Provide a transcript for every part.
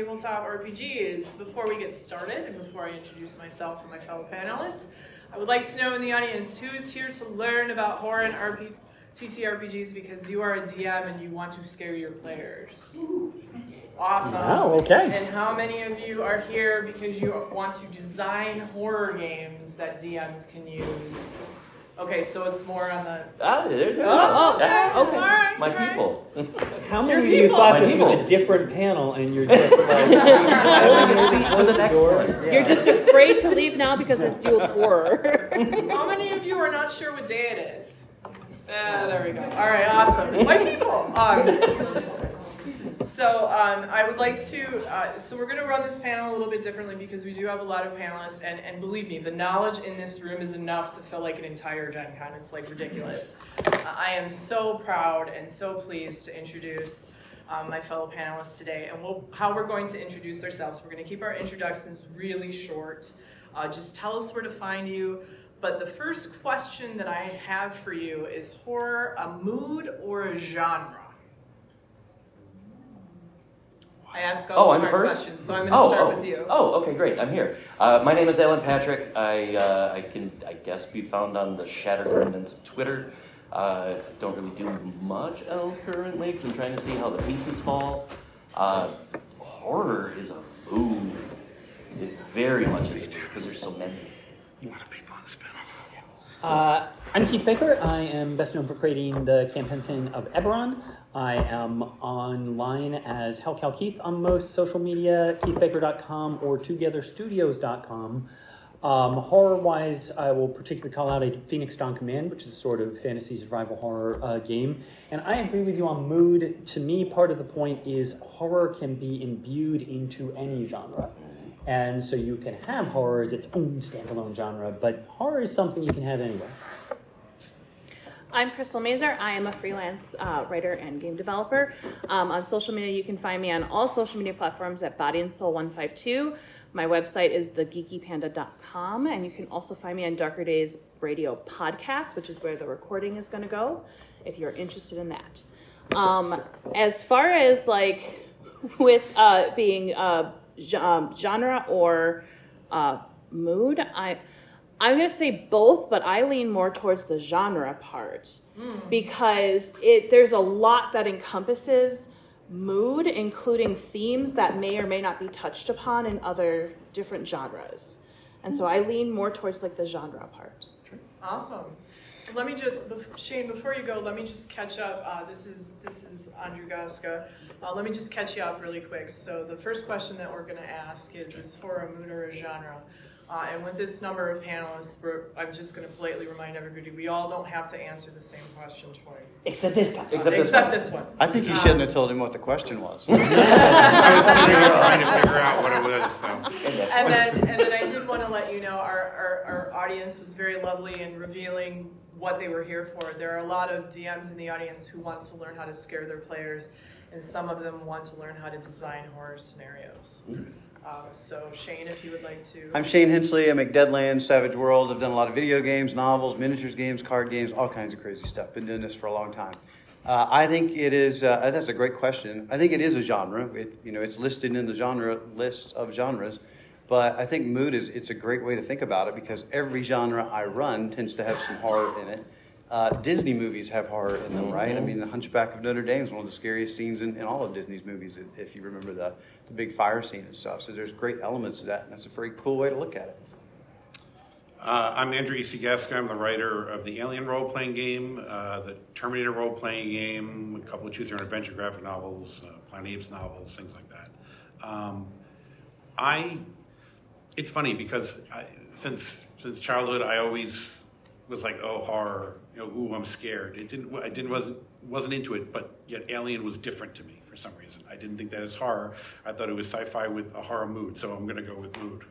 horror and tabletop RPGs. Before we get started, and before I introduce myself and my fellow panelists, I would like to know in the audience who is here to learn about horror and RP- TTRPGs because you are a DM and you want to scare your players. Awesome. Oh, okay. And how many of you are here because you want to design horror games that DMs can use? Okay, so it's more on the. Ah, there, there. Oh, okay. Yeah, All right. My all right. people. How many of you people. thought My this was people. a different panel and you're just like Holding a seat for the next door? one. Yeah. You're just afraid to leave now because it's dual horror. How many of you are not sure what day it is? Ah, there we go. All right, awesome. My people. Um, so um, I would like to. Uh, so we're going to run this panel a little bit differently because we do have a lot of panelists, and, and believe me, the knowledge in this room is enough to fill like an entire Gen Con. It's like ridiculous. I am so proud and so pleased to introduce. Um, my fellow panelists today, and we'll, how we're going to introduce ourselves. We're going to keep our introductions really short. Uh, just tell us where to find you. But the first question that I have for you is horror a mood or a genre? I ask all Oh, the I'm hard first? questions, so I'm going to Oh, start oh. with you. Oh, okay, great. I'm here. Uh, my name is Alan Patrick. I uh, I can I guess be found on the Shattered Remnants of Twitter. Uh, don't really do much else currently because I'm trying to see how the pieces fall. Uh, horror is a boom. It very much is a mood because there's so many. A lot of people on this panel. Uh, I'm Keith Baker. I am best known for creating the campaign of Eberron. I am online as Hellcow Keith on most social media, keithbaker.com or twogetherstudios.com. Um, horror wise, I will particularly call out a Phoenix Dawn Command, which is sort of fantasy survival horror uh, game. And I agree with you on mood. To me, part of the point is horror can be imbued into any genre. And so you can have horror as its own standalone genre, but horror is something you can have anywhere. I'm Crystal Mazur. I am a freelance uh, writer and game developer. Um, on social media, you can find me on all social media platforms at Body and Soul 152. My website is thegeekypanda.com, and you can also find me on Darker Days Radio podcast, which is where the recording is going to go, if you're interested in that. Um, as far as like with uh, being uh, um, genre or uh, mood, I I'm gonna say both, but I lean more towards the genre part because it there's a lot that encompasses mood, including themes that may or may not be touched upon in other different genres. And so I lean more towards like the genre part. Awesome. So let me just, Shane, before you go, let me just catch up. Uh, this is this is Andrew Gaska. Uh, let me just catch you up really quick. So the first question that we're going to ask is: Is horror a mood or a genre? Uh, and with this number of panelists, we're, I'm just going to politely remind everybody: we all don't have to answer the same question twice, Except this time. Except this except one. this one. I think you shouldn't have told him what the question was. I was sitting here trying to figure out what it was. So. And that's And one. then, and then I did want to let you know our, our, our audience was very lovely in revealing what they were here for. There are a lot of DMs in the audience who want to learn how to scare their players, and some of them want to learn how to design horror scenarios. Uh, so, Shane, if you would like to. I'm Shane Hensley. I make Deadlands, Savage Worlds. I've done a lot of video games, novels, miniatures games, card games, all kinds of crazy stuff. Been doing this for a long time. Uh, I think it is. Uh, that's a great question. I think it is a genre. It, you know, it's listed in the genre list of genres. But I think mood is. It's a great way to think about it because every genre I run tends to have some horror in it. Uh, Disney movies have horror in them, right? I mean, The Hunchback of Notre Dame is one of the scariest scenes in, in all of Disney's movies, if- if you remember the, the big fire scene and stuff. So there's great elements to that, and that's a very cool way to look at it. Uh, I'm Andrew E. Gaska. I'm the writer of the Alien role-playing game, uh, the Terminator role-playing game, a couple of choose-your-own adventure graphic novels, uh, Planet Apes novels, things like that. Um, I, it's funny because I, since since childhood, I always was like, oh, horror, you know, ooh, I'm scared. It didn't, I didn't wasn't wasn't into it, but yet Alien was different to me for some reason. I didn't think that it's horror. I thought it was sci-fi with a horror mood, so I'm going to go with mood.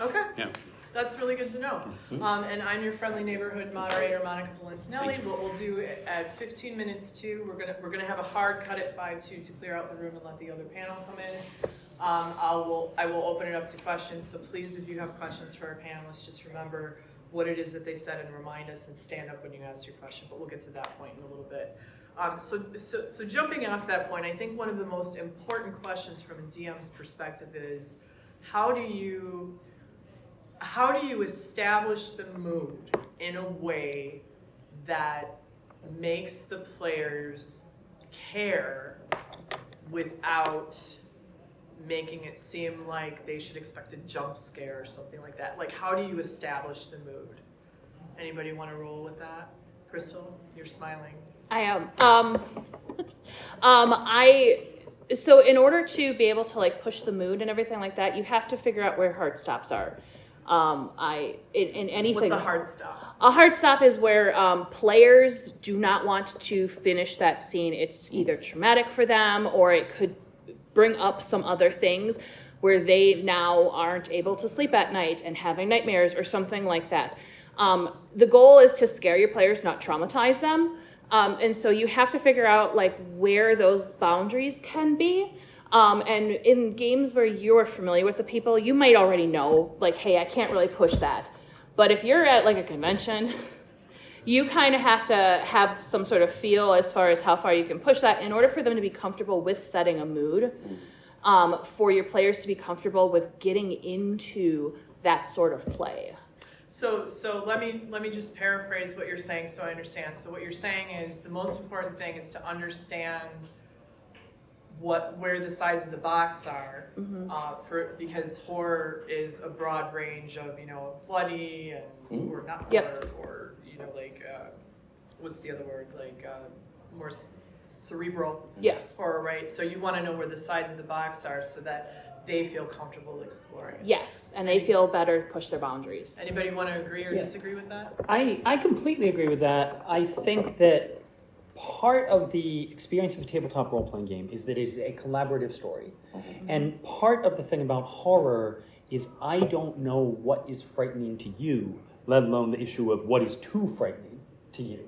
Okay. Yeah. That's really good to know. Um, and I'm your friendly neighborhood moderator, Monica Valentinelli. What we'll do at 15 minutes two, we're gonna we're gonna have a hard cut at five two to clear out the room and let the other panel come in. Um, I will I will open it up to questions. So please, if you have questions for our panelists, just remember what it is that they said and remind us and stand up when you ask your question. But we'll get to that point in a little bit. Um, so, so, so jumping off that point, I think one of the most important questions from a DM's perspective is how do you how do you establish the mood in a way that makes the players care without making it seem like they should expect a jump scare or something like that. Like, how do you establish the mood? Anybody want to roll with that? Crystal, you're smiling. I am. Um, um, I so in order to be able to like push the mood and everything like that, you have to figure out where hard stops are. Um, I in, in anything. What's a hard stop? A hard stop is where um, players do not want to finish that scene. It's either traumatic for them or it could bring up some other things where they now aren't able to sleep at night and having nightmares or something like that. Um, the goal is to scare your players, not traumatize them. Um, and so you have to figure out like where those boundaries can be. Um, and in games where you're familiar with the people, you might already know, like, hey, I can't really push that. But if you're at like a convention, you kind of have to have some sort of feel as far as how far you can push that in order for them to be comfortable with setting a mood, um, for your players to be comfortable with getting into that sort of play. So, so let me let me just paraphrase what you're saying so I understand. So what you're saying is the most important thing is to understand what where the sides of the box are Mm-hmm. uh, for because horror is a broad range of you know bloody and Mhm. or not Yep. horror or you know like uh, what's the other word like uh, more c- cerebral Yes. horror right so you want to know where the sides of the box are so that they feel comfortable exploring. Yes, and they feel better to push their boundaries. anybody want to agree or Yeah. disagree with that I, I completely agree with that. I think that part of the experience of a tabletop role playing game is that it is a collaborative story. Mm-hmm. And part of the thing about horror is I don't know what is frightening to you, let alone the issue of what is too frightening to you.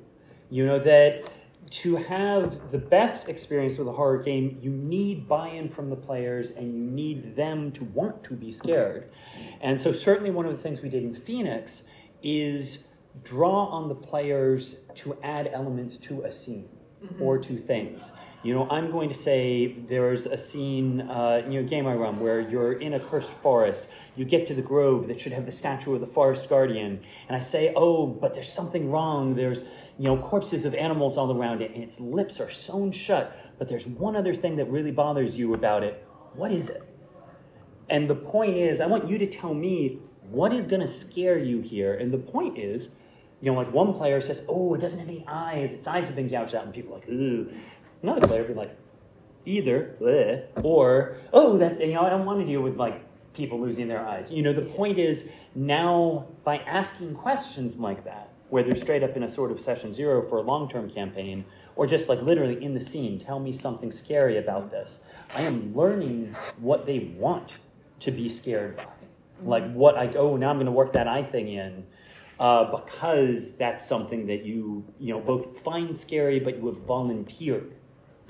You know, that to have the best experience with a horror game, you need buy in from the players and you need them to want to be scared. And so, certainly, one of the things we did in Phoenix is draw on the players to add elements to a scene mm-hmm. or to things. You know, I'm going to say there's a scene, uh, you know, game I run where you're in a cursed forest. You get to the grove that should have the statue of the forest guardian, and I say, oh, but there's something wrong. There's, you know, corpses of animals all around it, and its lips are sewn shut. But there's one other thing that really bothers you about it. What is it? And the point is, I want you to tell me what is going to scare you here. And the point is, you know, like one player says, "Oh, it doesn't have any eyes. Its eyes have been gouged out," and people are like, "Ooh." Another player would be like, either, bleh, or oh, that's you know, I don't want to deal with like people losing their eyes. You know, the point is now by asking questions like that, whether straight up in a sort of session zero for a long-term campaign, or just like literally in the scene, tell me something scary about this. I am learning what they want to be scared by. Like what I oh now I'm going to work that eye thing in uh, because that's something that you you know both find scary, but you have volunteered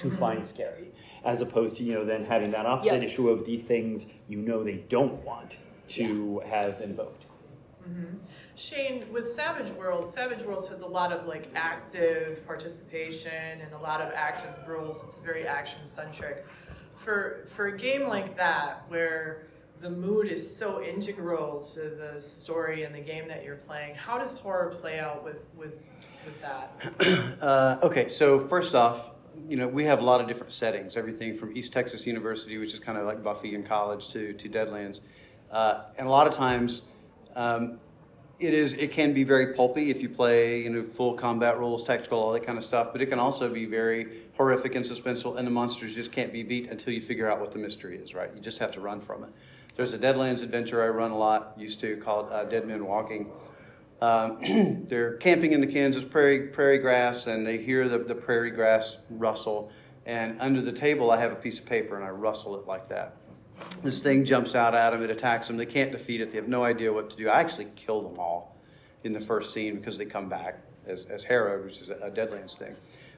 to find scary, as opposed to you know then having that opposite Yep. issue of the things you know they don't want to have invoked. Shane, with Savage Worlds, Savage Worlds has a lot of like active participation and a lot of active rules. It's very action centric. For for a game like that, where the mood is so integral to the story and the game that you're playing, how does horror play out with with with that? Uh, okay, so first off, you know, we have a lot of different settings, everything from East Texas University, which is kind of like Buffy in college, to, to Deadlands. Uh, and a lot of times, um, it is it can be very pulpy if you play you know full combat rules, tactical, all that kind of stuff. But it can also be very horrific and suspenseful, and the monsters just can't be beat until you figure out what the mystery is. Right? You just have to run from it. There's a Deadlands adventure I run a lot, used to called uh, Dead Men Walking. Um, they're camping in the Kansas prairie prairie grass, and they hear the, the prairie grass rustle. And under the table, I have a piece of paper, and I rustle it like that. This thing jumps out at them, it attacks them. They can't defeat it. They have no idea what to do. I actually kill them all in the first scene because they come back as, as Harrowed, which is a, a Deadlands thing.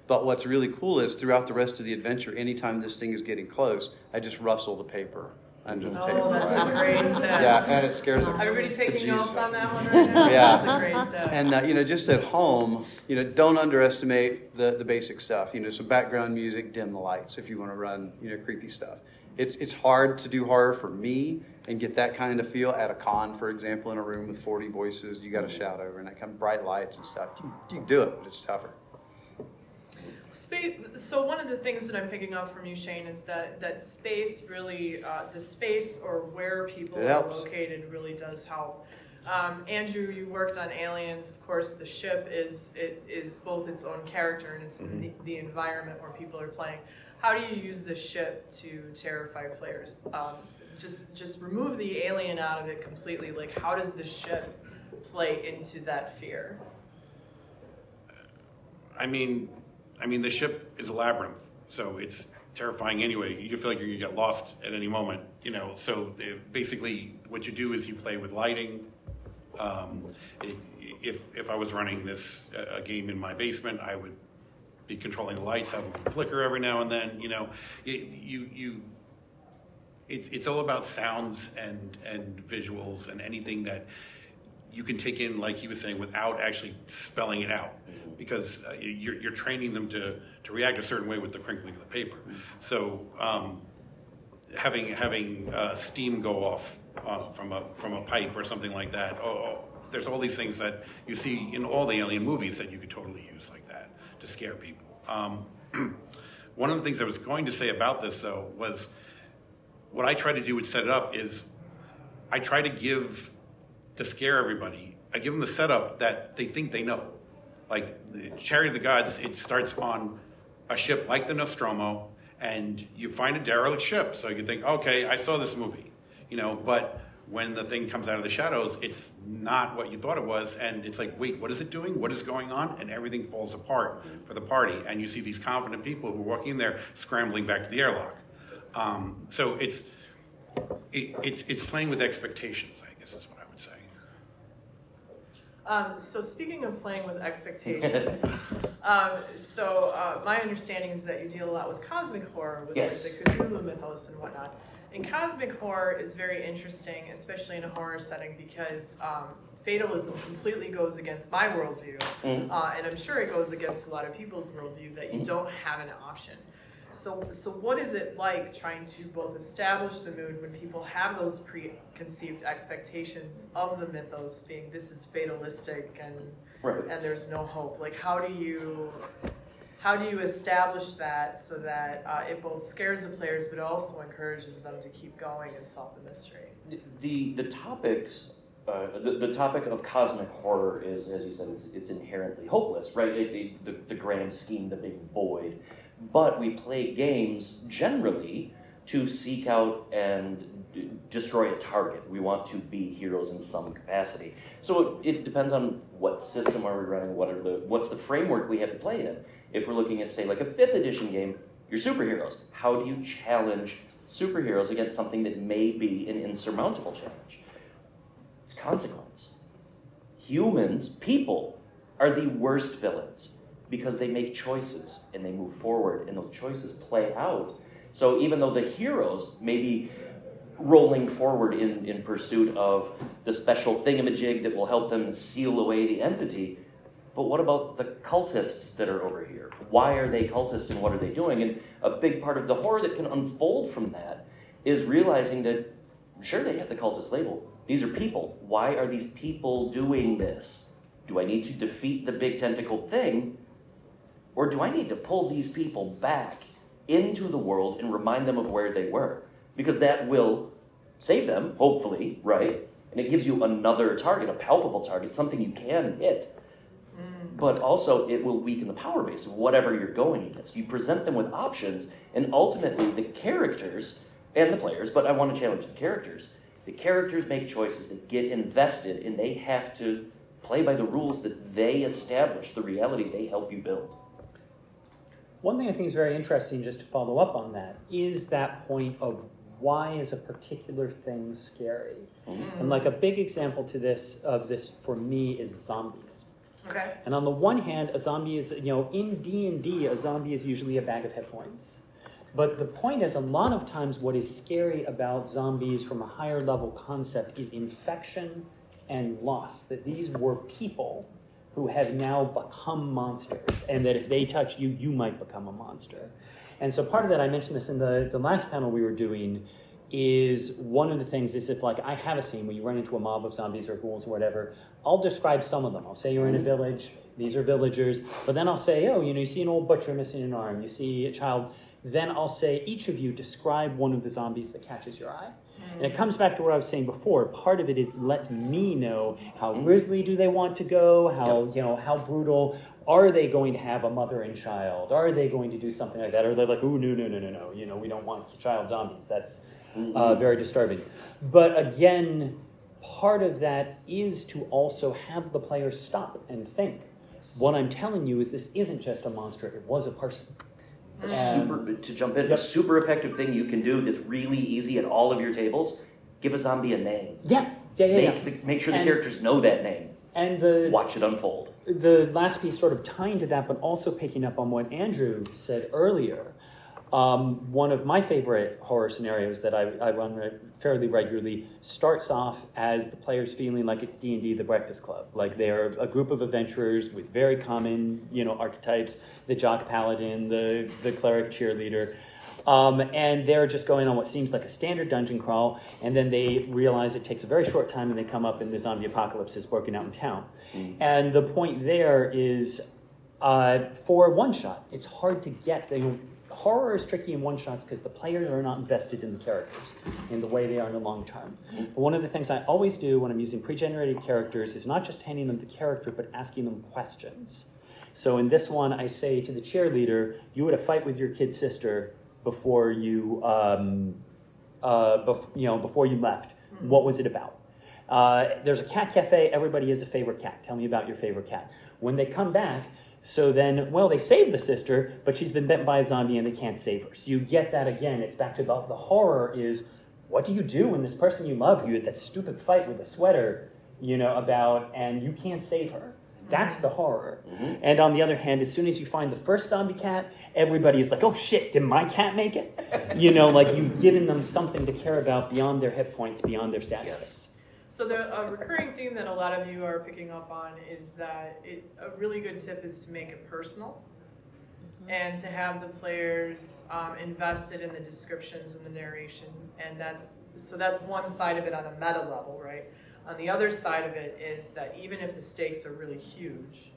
But what's really cool is throughout the rest of the adventure, anytime this thing is getting close, I just rustle the paper under the Oh, table. that's right? a great tip. Yeah, and it scares them. Everybody taking notes on that one right now? Yeah. That's a great tip. And uh, you know, just at home, you know, don't underestimate the, the basic stuff. You know, some background music, dim the lights if you want to run, you know, creepy stuff. It's it's hard to do horror for me and get that kind of feel at a con, for example, in a room with 40 voices. You got to shout over and that kind of bright lights and stuff. You, you can do it, but it's tougher. Space. So one of the things that I'm picking up from you, Shane, is that that space really, uh, the space or where people It are helps. located really does help. Um, Andrew, you worked on Aliens. Of course, the ship is it is both its own character and it's the, the environment where people are playing. How do you use the ship to terrify players? Um, just just remove the alien out of it completely. Like, how does the ship play into that fear? I mean, I mean, the ship is a labyrinth, so it's terrifying anyway. You just feel like you're gonna get lost at any moment, you know. So basically, what you do is you play with lighting. Um, i- if if I was running this uh, game in my basement, I would be controlling the lights, have them flicker every now and then. You know, it, you you. It's it's all about sounds and and visuals and anything that you can take in, like he was saying, without actually spelling it out, because uh, you're, you're training them to, to react a certain way with the crinkling of the paper. So um, having having uh, steam go off uh, from a from a pipe or something like that. Oh, oh, there's all these things that you see in all the alien movies that you could totally use like that to scare people. Um, one of the things I was going to say about this though was what I try to do with set it up is I try to give to scare everybody. I give them the setup that they think they know. Like the Chariot of the Gods, it starts on a ship like the Nostromo, and you find a derelict ship. So you think, okay, I saw this movie, you know. But when the thing comes out of the shadows, it's not what you thought it was, and it's like, wait, what is it doing? What is going on? And everything falls apart for the party, and you see these confident people who are walking in there scrambling back to the airlock. Um, so it's it, it's it's playing with expectations, I guess is what I would say. Um, so speaking of playing with expectations, um, so uh, my understanding is that you deal a lot with cosmic horror, with Yes. like, the Cthulhu mythos and whatnot. And cosmic horror is very interesting, especially in a horror setting, because um, fatalism completely goes against my worldview, Mhm. uh, and I'm sure it goes against a lot of people's worldview that you Mhm. don't have an option. So, so what is it like trying to both establish the mood when people have those preconceived expectations of the mythos being this is fatalistic and Right. and there's no hope? Like, how do you how do you establish that so that uh, it both scares the players but also encourages them to keep going and solve the mystery? the the topics uh, the, the topic of cosmic horror is as you said it's, it's inherently hopeless right it, it, the, the grand scheme the big void but we play games generally to seek out and d- destroy a target. We want to be heroes in some capacity. So it, it depends on what system are we running what are the what's the framework we have to play in. If we're looking at say like a fifth edition game your superheroes. How do you challenge superheroes against something that may be an insurmountable challenge? It's consequence. Humans people are the worst villains because they make choices and they move forward and those choices play out so even though the heroes may be rolling forward in, in pursuit of the special thingamajig that will help them seal away the entity but what about the cultists that are over here? Why are they cultists and what are they doing? And a big part of the horror that can unfold from that is realizing that, sure, they have the cultist label. These are people. Why are these people doing this? Do I need to defeat the big tentacled thing? Or do I need to pull these people back into the world and remind them of where they were? Because that will save them, hopefully, right? And it gives you another target, a palpable target, something you can hit mm. but also it will weaken the power base of whatever you're going against. You present them with options, and ultimately the characters and the players, but I want to challenge the characters. The characters make choices, they get invested, and they have to play by the rules that they establish, the reality they help you build. One thing I think is very interesting, just to follow up on that, is that point of why is a particular thing scary? Mm-hmm. And like a big example to this of this for me is zombies. Okay. And on the one hand, a zombie is you know in D and D, a zombie is usually a bag of hit points. But the point is, a lot of times, what is scary about zombies from a higher level concept is infection and loss. That these were people who have now become monsters, and that if they touch you, you might become a monster. And so, part of that, I mentioned this in the, the last panel we were doing, is one of the things is if, like, I have a scene where you run into a mob of zombies or ghouls or whatever, I'll describe some of them. I'll say you're in a mm-hmm. village, these are villagers, but then I'll say, oh, you know, you see an old butcher missing an arm, you see a child then I'll say, each of you describe one of the zombies that catches your eye. And it comes back to what I was saying before. Part of it is lets me know how grisly do they want to go, how you know how brutal are they going to have a mother and child? Are they going to do something like that? Or they're like, oh no no no no no, you know we don't want child zombies. That's uh, very disturbing. But again, part of that is to also have the player stop and think. What I'm telling you is this isn't just a monster; it was a person. A super to jump in, a super effective thing you can do that's really easy at all of your tables. Give a zombie a name. Yeah, yeah, yeah. Make yeah. the, make sure the And- characters know that name. And the Watch it unfold. the last piece sort of tying to that, but also picking up on what Andrew said earlier. Um, one of my favorite horror scenarios that I, I run re- fairly regularly starts off as the players feeling like it's D and D, the Breakfast Club, like they're a group of adventurers with very common, you know, archetypes: the jock paladin, the the cleric cheerleader. Um, and they're just going on what seems like a standard dungeon crawl, and then they realize it takes a very short time, and they come up and the zombie apocalypse is working out in town. And the point there is, uh, for one shot, it's hard to get. Know, horror is tricky in one shots because the players are not invested in the characters in the way they are in the long term. But one of the things I always do when I'm using pre-generated characters is not just handing them the character, but asking them questions. So in this one, I say to the cheerleader, "You had a fight with your kid sister before you, um, uh, bef- you know, before you left. What was it about?" Uh, there's a cat cafe. Everybody has a favorite cat. Tell me about your favorite cat. When they come back, so then, well, they save the sister, but she's been bitten by a zombie and they can't save her. So you get that again. It's back to the, the horror is what do you do when this person you love, you had that stupid fight with a sweater, you know, about, and you can't save her. That's the horror. Mm-hmm. And on the other hand, as soon as you find the first zombie cat, everybody is like, oh shit, did my cat make it? You know, like you've given them something to care about beyond their hit points, beyond their stats. Yes. So the a recurring theme that a lot of you are picking up on is that it, a really good tip is to make it personal, and to have the players um, invested in the descriptions and the narration, and that's so that's one side of it on a meta level, right? On the other side of it is that even if the stakes are really huge,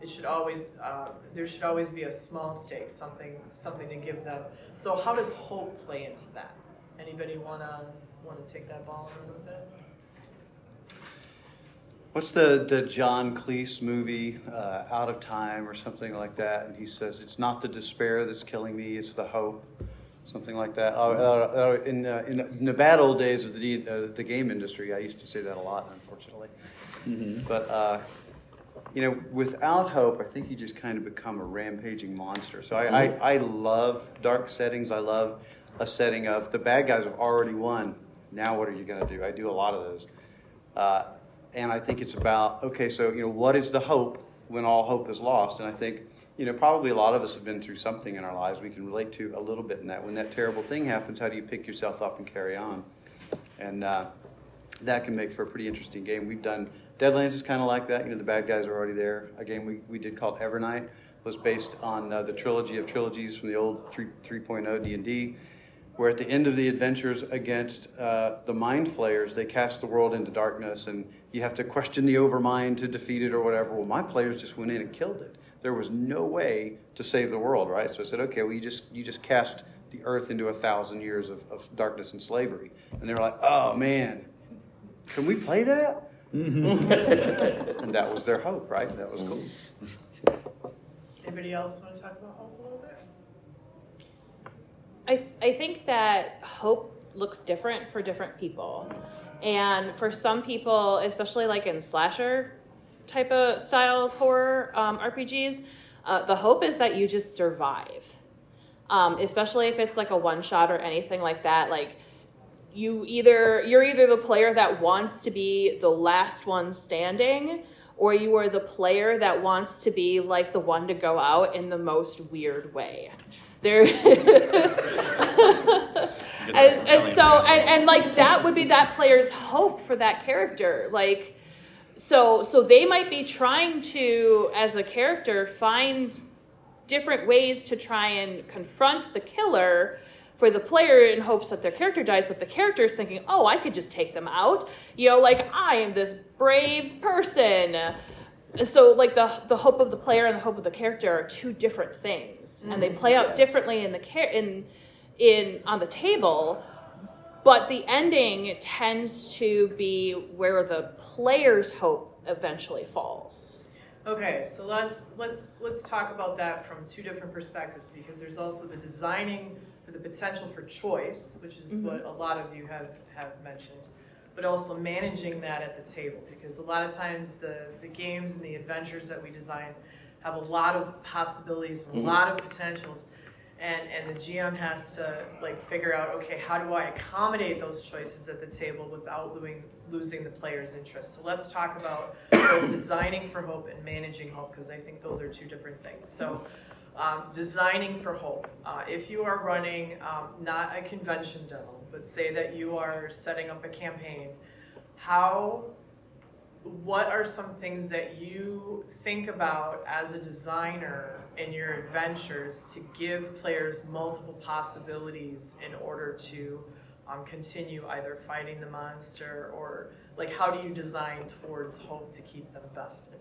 it should always uh, there should always be a small stake, something something to give them. So how does hope play into that? Anybody wanna wanna take that ball and run with it? What's the, the John Cleese movie, uh, Out of Time or something like that? And he says, It's not the despair that's killing me, it's the hope. Something like that. Uh, uh, uh, in, uh, in, in the bad old days of the, uh, the game industry, I used to say that a lot, unfortunately. But, uh, you know, without hope, I think you just kind of become a rampaging monster. So I, I, I love dark settings. I love a setting of the bad guys have already won. Now what are you going to do? I do a lot of those. Uh, and I think it's about okay, so you know, what is the hope when all hope is lost? And I think you know, probably a lot of us have been through something in our lives we can relate to a little bit in that. When that terrible thing happens, how do you pick yourself up and carry on? And uh, that can make for a pretty interesting game. We've done Deadlands is kind of like that. You know, the bad guys are already there. A game we, we did called Evernight was based on uh, the trilogy of trilogies from the old 3, 3.0 D&D, where at the end of the adventures against uh, the Mind Flayers, they cast the world into darkness, and you have to question the Overmind to defeat it or whatever. Well, my players just went in and killed it. There was no way to save the world, right? So I said, okay, well, you just you just cast the earth into a thousand years of, of darkness and slavery, and they were like, oh man, can we play that? Mm-hmm. and that was their hope, right? That was cool. Anybody else want to talk about hope a little bit? I, I think that hope looks different for different people. And for some people, especially like in slasher type of style of horror um, RPGs, uh, the hope is that you just survive. Um, especially if it's like a one shot or anything like that. Like you either you're either the player that wants to be the last one standing, or you are the player that wants to be like the one to go out in the most weird way. There, and, and so and, and like that would be that player's hope for that character. Like, so so they might be trying to, as a character, find different ways to try and confront the killer for the player in hopes that their character dies, but the character is thinking, oh, I could just take them out. You know, like I am this brave person. So, like the the hope of the player and the hope of the character are two different things, and they play out yes. differently in the care in in on the table. But the ending tends to be where the player's hope eventually falls. Okay, so let's let's let's talk about that from two different perspectives because there's also the designing for the potential for choice, which is what mm-hmm. a lot of you have have mentioned, but also managing that at the table because a lot of times the the games and the adventures that we design have a lot of possibilities and a mm-hmm. lot of potentials. And, and the GM has to like figure out okay how do I accommodate those choices at the table without losing losing the player's interest. So let's talk about both designing for hope and managing hope because I think those are two different things. So um, designing for hope. Uh, if you are running um, not a convention demo, but say that you are setting up a campaign, how what are some things that you think about as a designer in your adventures to give players multiple possibilities in order to um, continue either fighting the monster or like how do you design towards hope to keep them vested?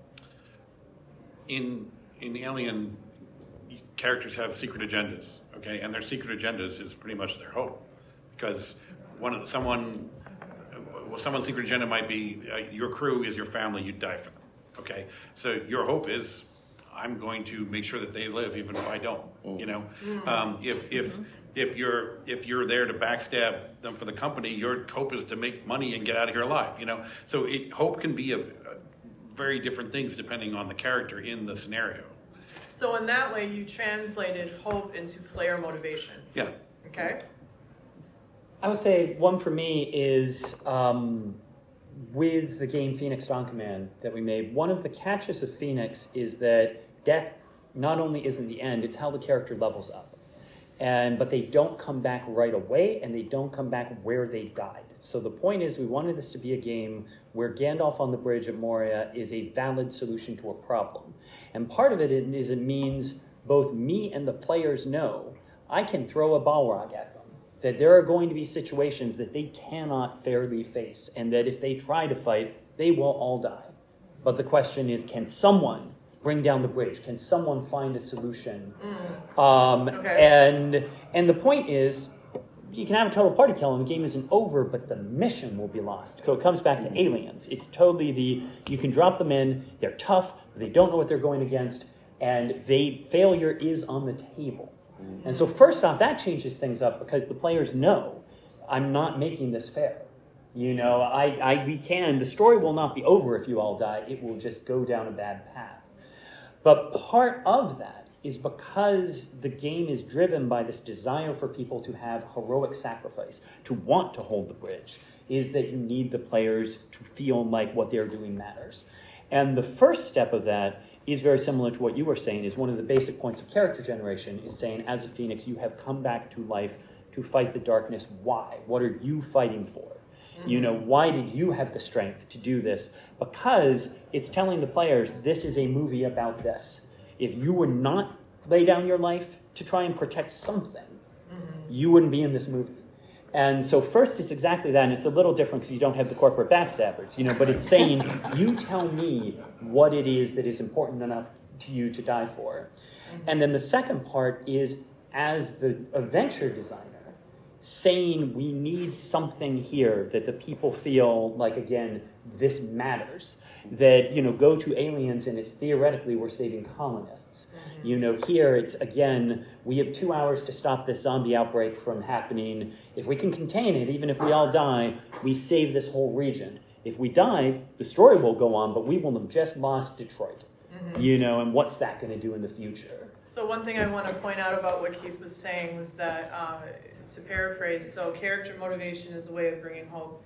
in in Alien, characters have secret agendas, okay, and their secret agendas is pretty much their hope, because one of the, someone, well, someone's secret agenda might be uh, your crew is your family, you die for them, okay. So your hope is, I'm going to make sure that they live even if I don't, you know. Um, if if if you're if you're there to backstab them for the company, your hope is to make money and get out of here alive, you know. So it, hope can be a, a very different things depending on the character in the scenario. So in that way, you translated hope into player motivation. Yeah. Okay. I would say one for me is um, with the game Phoenix Dawn Command that we made. One of the catches of Phoenix is that death not only isn't the end; it's how the character levels up. And but they don't come back right away, and they don't come back where they died. So the point is, we wanted this to be a game where Gandalf on the bridge at Moria is a valid solution to a problem. And part of it is it means both me and the players know I can throw a Balrog at. That there are going to be situations that they cannot fairly face, and that if they try to fight, they will all die. But the question is can someone bring down the bridge? Can someone find a solution? Um, Okay. And and the point is, you can have a total party kill and the game isn't over, but the mission will be lost. So it comes back to aliens. It's totally the you can drop them in. They're tough. They don't know what they're going against, and they failure is on the table. And so first off, that changes things up because the players know I'm not making this fair. You know, I, I we can. The story will not be over if you all die. It will just go down a bad path. But part of that is because the game is driven by this desire for people to have heroic sacrifice, to want to hold the bridge, is that you need the players to feel like what they're doing matters. And the first step of that is very similar to what you were saying, is one of the basic points of character generation is saying, as a phoenix, you have come back to life to fight the darkness. Why? What are you fighting for? Mm-hmm. You know, why did you have the strength to do this? Because it's telling the players this is a movie about this. If you would not lay down your life to try and protect something, mm-hmm. you wouldn't be in this movie. And so, first, it's exactly that, and it's a little different because you don't have the corporate backstabbers, you know. But it's saying, you tell me what it is that is important enough to you to die for. Mm-hmm. And then the second part is, as the adventure designer, saying we need something here that the people feel like again this matters that you know go to aliens and it's theoretically we're saving colonists mm-hmm. you know here it's again we have two hours to stop this zombie outbreak from happening if we can contain it even if we all die we save this whole region. If we die the story will go on but we will have just lost detroit. You know and what's that going to do in the future? So one thing I want to point out about what Keith was saying was that, uh, to paraphrase, so character motivation is a way of bringing hope.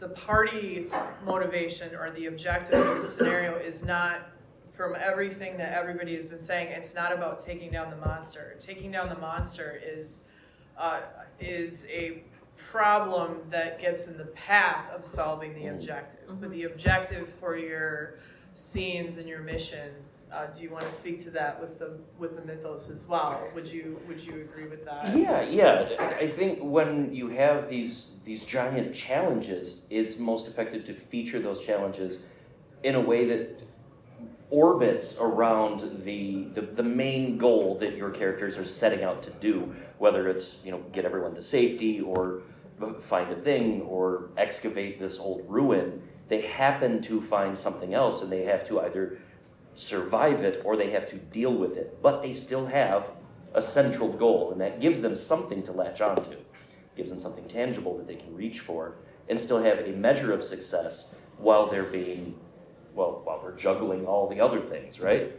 the party's motivation or the objective of the scenario is not from everything that everybody has been saying, it's not about taking down the monster. Taking down the monster is uh, is a problem that gets in the path of solving the objective. But the objective for your scenes and your missions, uh, do you want to speak to that with the with the mythos as well? Would you would you agree with that? Yeah, yeah. I think when you have these these giant challenges, it's most effective to feature those challenges in a way that orbits around the, the the main goal that your characters are setting out to do, whether it's you know get everyone to safety or find a thing or excavate this old ruin. They happen to find something else, and they have to either survive it or they have to deal with it. But they still have a central goal, and that gives them something to latch onto, gives them something tangible that they can reach for, and still have a measure of success while they're being, well, while we're juggling all the other things, right?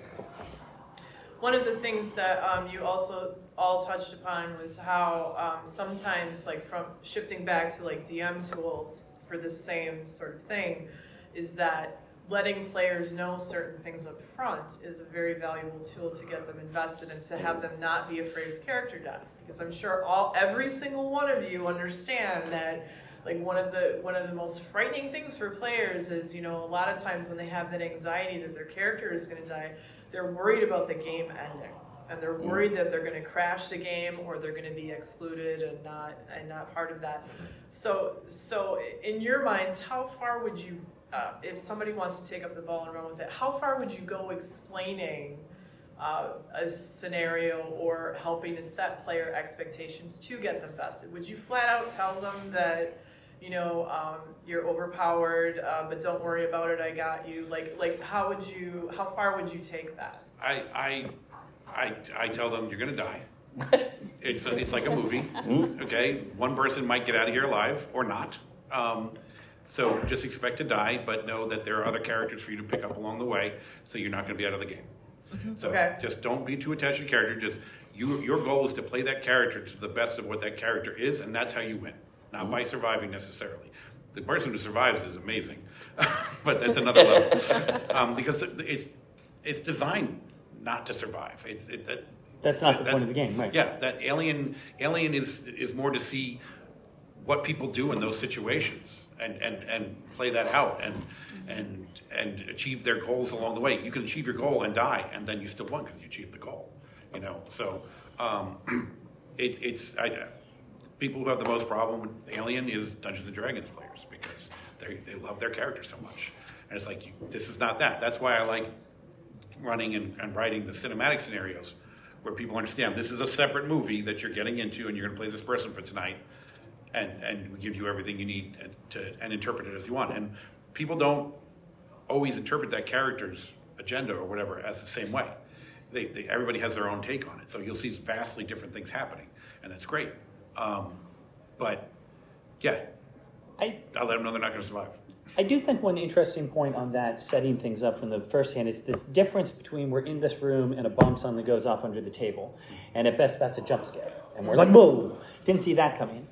One of the things that um, you also all touched upon was how um, sometimes, like from shifting back to like DM tools for the same sort of thing, is that letting players know certain things up front is a very valuable tool to get them invested and to have them not be afraid of character death. Because I'm sure all every single one of you understand that like one of the one of the most frightening things for players is you know a lot of times when they have that anxiety that their character is going to die they're worried about the game ending. And they're worried that they're going to crash the game or they're going to be excluded and not and not part of that. So so in your minds how far would you uh, if somebody wants to take up the ball and run with it how far would you go explaining uh, a scenario or helping to set player expectations to get them vested would you flat out tell them that you know, um, you're overpowered, uh, but don't worry about it. I got you. Like, like, how would you? How far would you take that? I, I, I, I tell them you're gonna die. it's a, it's like a movie. Okay, one person might get out of here alive or not. Um, so just expect to die, but know that there are other characters for you to pick up along the way, so you're not going to be out of the game. So Okay. just don't be too attached to your character. Just you, your goal is to play that character to the best of what that character is, and that's how you win. Not by surviving necessarily. The person who survives is amazing, but that's another level um, because it's it's designed not to survive. It's it, that, That's not the that's- point of the game, right? Yeah, that alien alien is is more to see what people do in those situations and, and, and play that out and and and achieve their goals along the way. You can achieve your goal and die, and then you still won because you achieved the goal. You know, so um, it, it's I, people who have the most problem with Alien is Dungeons and Dragons players because they they love their character so much, and it's like you, this is not that. That's why I like running and, and writing the cinematic scenarios where people understand this is a separate movie that you're getting into and you're going to play this person for tonight and and give you everything you need to and interpret it as you want. And people don't always interpret that character's agenda or whatever as the same way. They, they everybody has their own take on it. So you'll see vastly different things happening and that's great um, but yeah I, i'll let them know they're not going to survive I do think one interesting point on that, setting things up from the first hand, is this difference between we're in this room and a bomb suddenly goes off under the table. And at best, that's a jump scare. And we're like, whoa, didn't see that coming.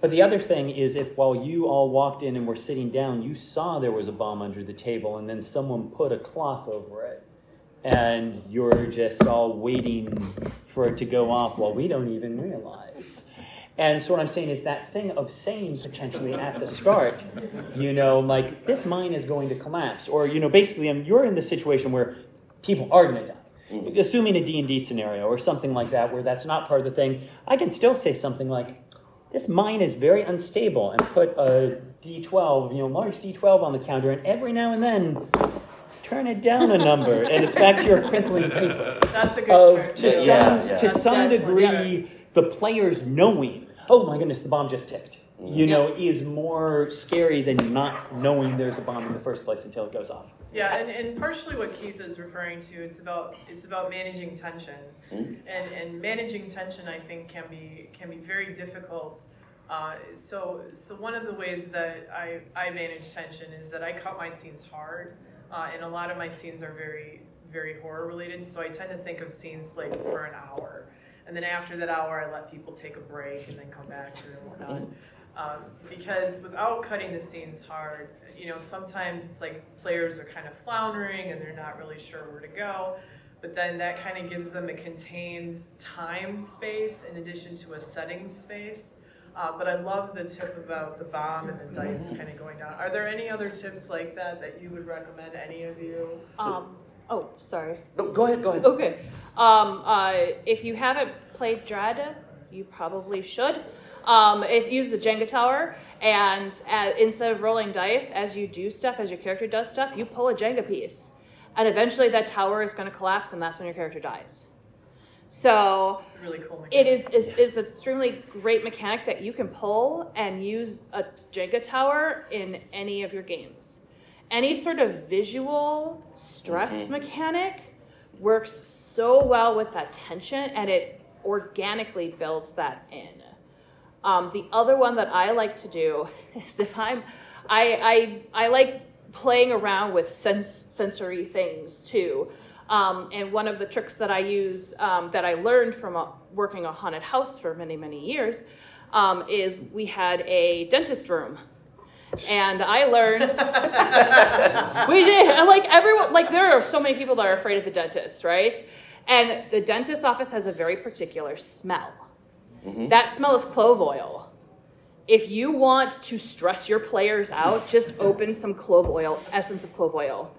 But the other thing is, if while you all walked in and were sitting down, you saw there was a bomb under the table, and then someone put a cloth over it, and you're just all waiting for it to go off while we don't even realize. And so what I'm saying is that thing of saying potentially at the start, you know, like this mine is going to collapse, or you know, basically, um, you're in the situation where people are going to die. Assuming a D&D scenario or something like that, where that's not part of the thing, I can still say something like, "This mine is very unstable," and put a D12, you know, large D12 on the counter, and every now and then turn it down a number, and it's back to your crinkling paper That's a good of trick. to Yeah, some yeah. to That's some degree the players knowing oh my goodness the bomb just ticked. You know is more scary than not knowing there's a bomb in the first place until it goes off. Yeah, and, and partially what Keith is referring to, it's about it's about managing tension, and and managing tension I think can be can be very difficult. Uh, so so one of the ways that I I manage tension is that I cut my scenes hard, uh, and a lot of my scenes are very very horror related. So I tend to think of scenes like for an hour, and then after that hour I let people take a break and then come back to it and whatnot. Um, because without cutting the scenes hard, you know, sometimes it's like players are kind of floundering and they're not really sure where to go. But then that kind of gives them a contained time space in addition to a setting space. Uh, but I love the tip about the bomb and the dice kind of going down. Are there any other tips like that that you would recommend, any of you? Um, oh, sorry. No, go ahead, go ahead. Okay. Um, uh, if you haven't played Dread, you probably should. Um, if use the Jenga tower, and uh, instead of rolling dice, as you do stuff, as your character does stuff, you pull a Jenga piece, and eventually that tower is going to collapse, and that's when your character dies. So It's a really cool mechanic. it is is is an extremely great mechanic that you can pull and use a Jenga tower in any of your games. Any sort of visual stress mechanic works so well with that tension, and it organically builds that in. Um, the other one that I like to do is if I'm, I I, I like playing around with sense sensory things too. Um, and one of the tricks that I use um, that I learned from a, working a haunted house for many many years um, is we had a dentist room. And I learned we did. Like everyone, like there are so many people that are afraid of the dentist, right? And the dentist office has a very particular smell. Mm-hmm. That smell is clove oil. If you want to stress your players out, just open some clove oil, essence of clove oil,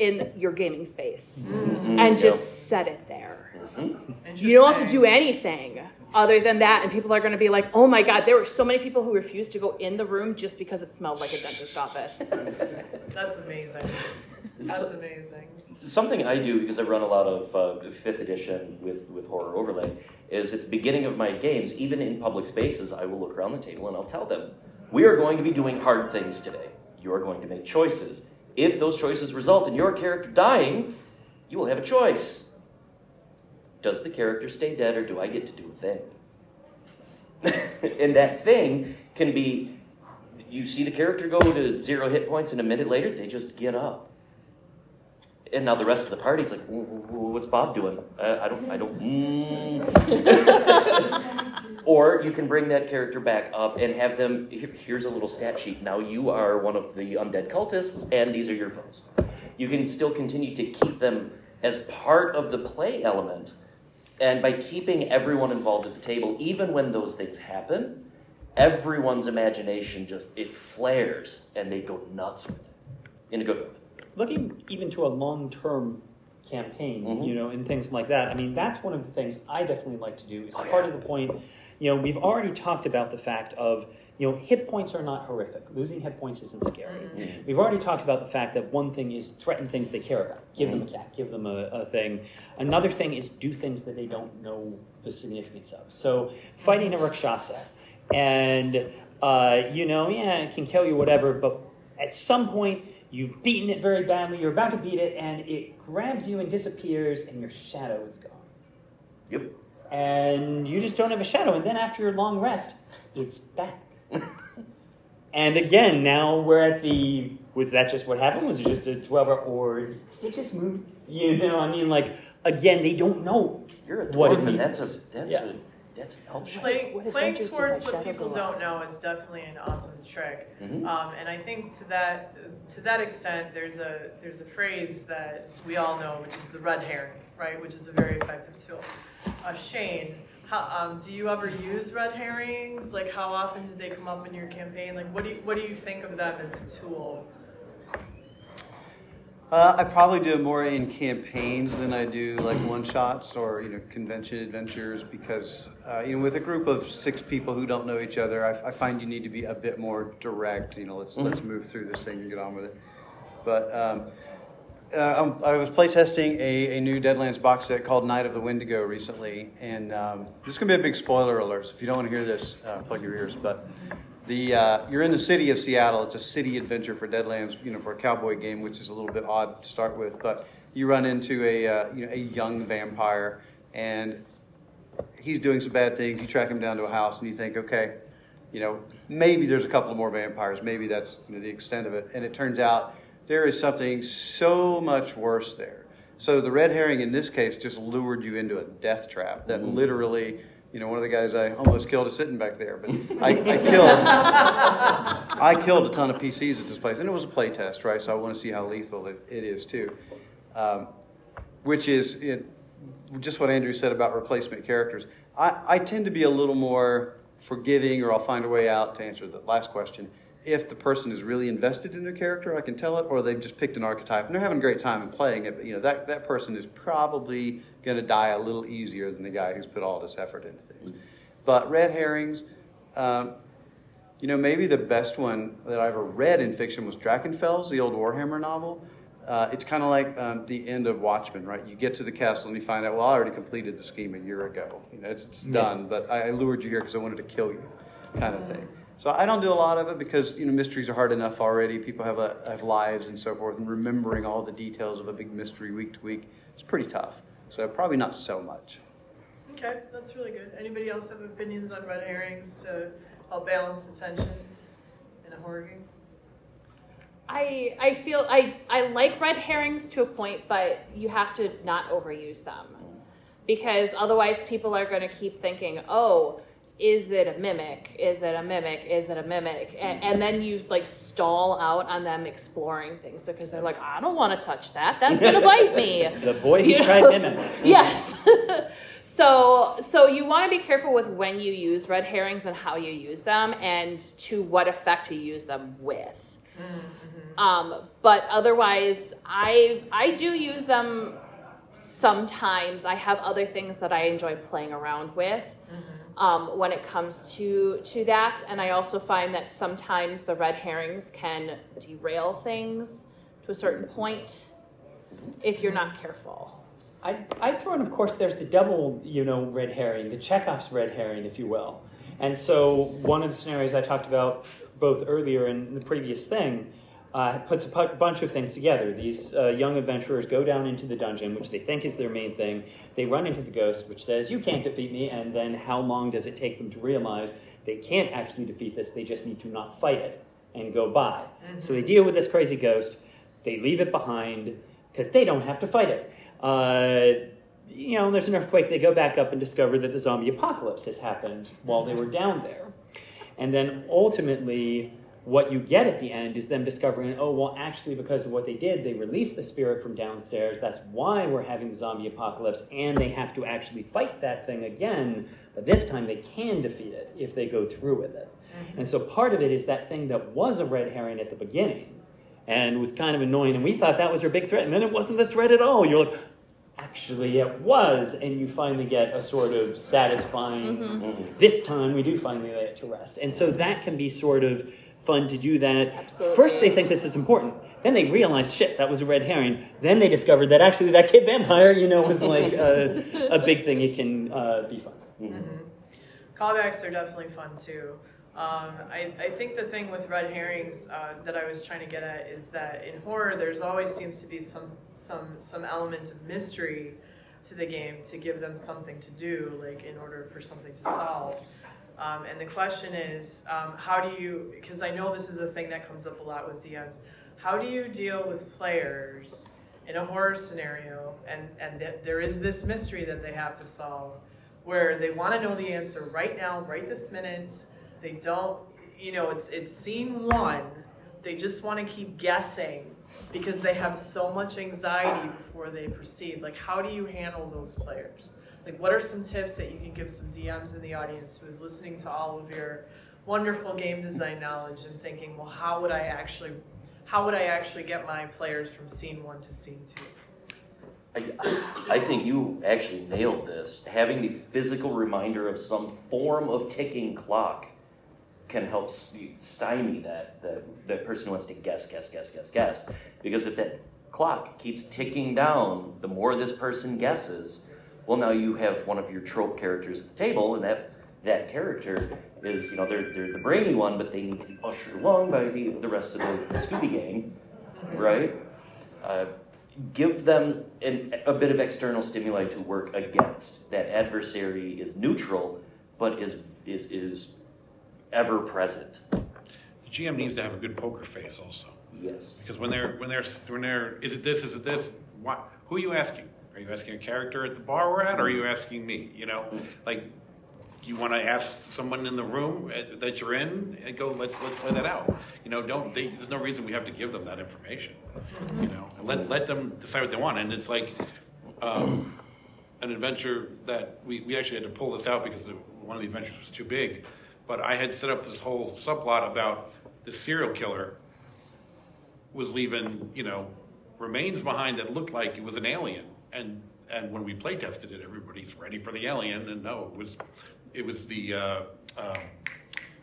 in your gaming space, mm-hmm. Mm-hmm. and just set it there. Mm-hmm. You don't have to do anything other than that, and people are going to be like, "Oh my god!" There were so many people who refused to go in the room just because it smelled like a dentist office. That's amazing. That's amazing. Something I do because I run a lot of uh, fifth edition with, with horror overlay is at the beginning of my games, even in public spaces, I will look around the table and I'll tell them, we are going to be doing hard things today. You are going to make choices. If those choices result in your character dying, you will have a choice. Does the character stay dead or do I get to do a thing? and that thing can be you see the character go to zero hit points, and a minute later, they just get up. And now the rest of the party's like, "Wh- wh- wh- "What's Bob doing? I don't, I don't." Mm. or you can bring that character back up and have them. Here's a little stat sheet. Now you are one of the undead cultists, and these are your foes. You can still continue to keep them as part of the play element, and by keeping everyone involved at the table, even when those things happen, everyone's imagination just it flares, and they go nuts with it in a good way. looking even to a long-term campaign, Mhm. you know, and things like that. I mean, that's one of the things I definitely like to do. Is Oh, part yeah. of the point. You know, we've already talked about the fact of you know hit points are not horrific. Losing hit points isn't scary. Mhm. We've already talked about the fact that one thing is threaten things they care about. Give them a cat. Give them a, a thing. Another thing is do things that they don't know the significance of. So fighting a rakshasa, and uh, you know, yeah, it can kill you, whatever. But at some point, you've beaten it very badly. You're about to beat it, and it grabs you and disappears, and your shadow is gone. Yep. And you just don't have a shadow. And then after your long rest, it's back. and again, now we're at the. Was that just what happened? Was it just a 12 hour, or did it just move? You know, I mean, like, again, they don't know. You're a What it dwarf, and that's a that's Yeah. a that's an elf. Playing, What playing adventures did towards what people go don't know is definitely an awesome trick. Mhm. Um, and I think to that to that extent, there's a there's a phrase that we all know, which is the red herring, right? Which is a very effective tool. Uh, Shane, how, um, do you ever use red herrings? Like, how often did they come up in your campaign? Like, what do you, what do you think of them as a tool? Uh, I probably do it more in campaigns than I do like one shots or you know convention adventures because uh, you know with a group of six people who don't know each other, I, I find you need to be a bit more direct. You know, let's let's move through this thing and get on with it. But um, uh, I'm- was playtesting a, a new Deadlands box set called Night of the Wendigo recently, and um, this is gonna be a big spoiler alert. So if you don't want to hear this, uh, plug your ears. But the uh, you're in the city of Seattle. It's a city adventure for Deadlands, you know, for a cowboy game, which is a little bit odd to start with. But you run into a uh, you know a young vampire, and he's doing some bad things. You track him down to a house, and you think, okay, you know, maybe there's a couple more vampires. Maybe that's you know, the extent of it. And it turns out there is something so much worse there. So the red herring in this case just lured you into a death trap that literally You know, one of the guys I almost killed is sitting back there, but I, I killed I killed a ton of PCs at this place, and it was a play test, right? So I want to see how lethal it, it is too. Um, which is it, just what Andrew said about replacement characters. I, I tend to be a little more forgiving, or I'll find a way out to answer the last question. If the person is really invested in their character, I can tell it, or they've just picked an archetype and they're having a great time in playing it. But you know that that person is probably going to die a little easier than the guy who's put all this effort into things. But red herrings, um, you know, maybe the best one that I ever read in fiction was Drachenfels, the old Warhammer novel. Uh, it's kind of like um, the end of Watchmen, right? You get to the castle and you find out, well, I already completed the scheme a year ago. You know, it's, it's Yeah. done, but I, I lured you here because I wanted to kill you, kind of thing. So I don't do a lot of it because you know mysteries are hard enough already. People have a, have lives and so forth, and remembering all the details of a big mystery week to week is pretty tough. So probably not so much. Okay, that's really good. Anybody else have opinions on red herrings to help balance the tension in a horror game? I I feel I I like red herrings to a point, but you have to not overuse them because otherwise people are going to keep thinking, oh. Is it a mimic? Is it a mimic? Is it a mimic? And, mm-hmm. and then you like stall out on them exploring things because they're like, I don't want to touch that. That's gonna bite me. The boy who You tried know? mimic. yes. so so you want to be careful with when you use red herrings and how you use them and to what effect you use them with. Mm-hmm. Um, but otherwise, I I do use them sometimes. I have other things that I enjoy playing around with. Mm-hmm. Um, when it comes to to that, and I also find that sometimes the red herrings can derail things to a certain point if you're not careful. I, I throw in, of course, there's the double, you know, red herring, the Chekhov's red herring, if you will. And so one of the scenarios I talked about both earlier in the previous thing uh, puts a bunch of things together. These uh, young adventurers go down into the dungeon, which they think is their main thing. They run into the ghost, which says, "You can't defeat me." And then, how long does it take them to realize they can't actually defeat this? They just need to not fight it and go by. So they deal with this crazy ghost. They leave it behind because they don't have to fight it. Uh, you know, there's an earthquake. They go back up and discover that the zombie apocalypse has happened while they were down there. And then ultimately, what you get at the end is them discovering, oh, well, actually, because of what they did, they released the spirit from downstairs. That's why we're having the zombie apocalypse, and they have to actually fight that thing again. But this time they can defeat it if they go through with it. And so part of it is that thing that was a red herring at the beginning and was kind of annoying, and we thought that was your big threat, and then it wasn't the threat at all. You're like, actually, it was, and you finally get a sort of satisfying. Mm-hmm. This time, we do finally lay it to rest, and so that can be sort of fun to do that. Absolutely. First, they think this is important. Then they realize, shit, that was a red herring. Then they discovered that actually that kid vampire, you know, was like a, a big thing. It can uh, be fun. Callbacks are definitely fun too. Um, I, I think the thing with red herrings uh, that I was trying to get at is that in horror, there's always seems to be some some some element of mystery to the game to give them something to do, like in order for something to solve. Um, and the question is, um, how do you? Because I know this is a thing that comes up a lot with DMs. How do you deal with players in a horror scenario, and and th- there is this mystery that they have to solve, where they want to know the answer right now, right this minute. They don't, you know, it's it's scene one. They just want to keep guessing because they have so much anxiety before they proceed. Like, how do you handle those players? Like, what are some tips that you can give some DMs in the audience who is listening to all of your wonderful game design knowledge and thinking, well, how would I actually, how would I actually get my players from scene one to scene two? I, I think you actually nailed this. Having the physical reminder of some form of ticking clock can help stymie that, that that person who wants to guess, guess, guess, guess, guess. Because if that clock keeps ticking down, the more this person guesses, well, now you have one of your trope characters at the table, and that that character is, you know, they're they're the brainy one, but they need to be ushered along by the the rest of the, the Scooby Gang, right? Uh, give them an, a bit of external stimuli to work against. That adversary is neutral, but is is is ever present. The GM needs to have a good poker face also. Yes. Because when they're when they're when they're is it this is it this what who are you asking? Are you asking a character at the bar we're at, or are you asking me? You know, like you want to ask someone in the room uh, that you're in and go, let's let's play that out. You know, don't they, there's no reason we have to give them that information. You know, let let them decide what they want. And it's like um, an adventure that we, we actually had to pull this out because the, one of the adventures was too big. But I had set up this whole subplot about the serial killer was leaving, you know, remains behind that looked like it was an alien. And and when we play tested it, everybody's ready for the alien, and no, it was it was the uh, um,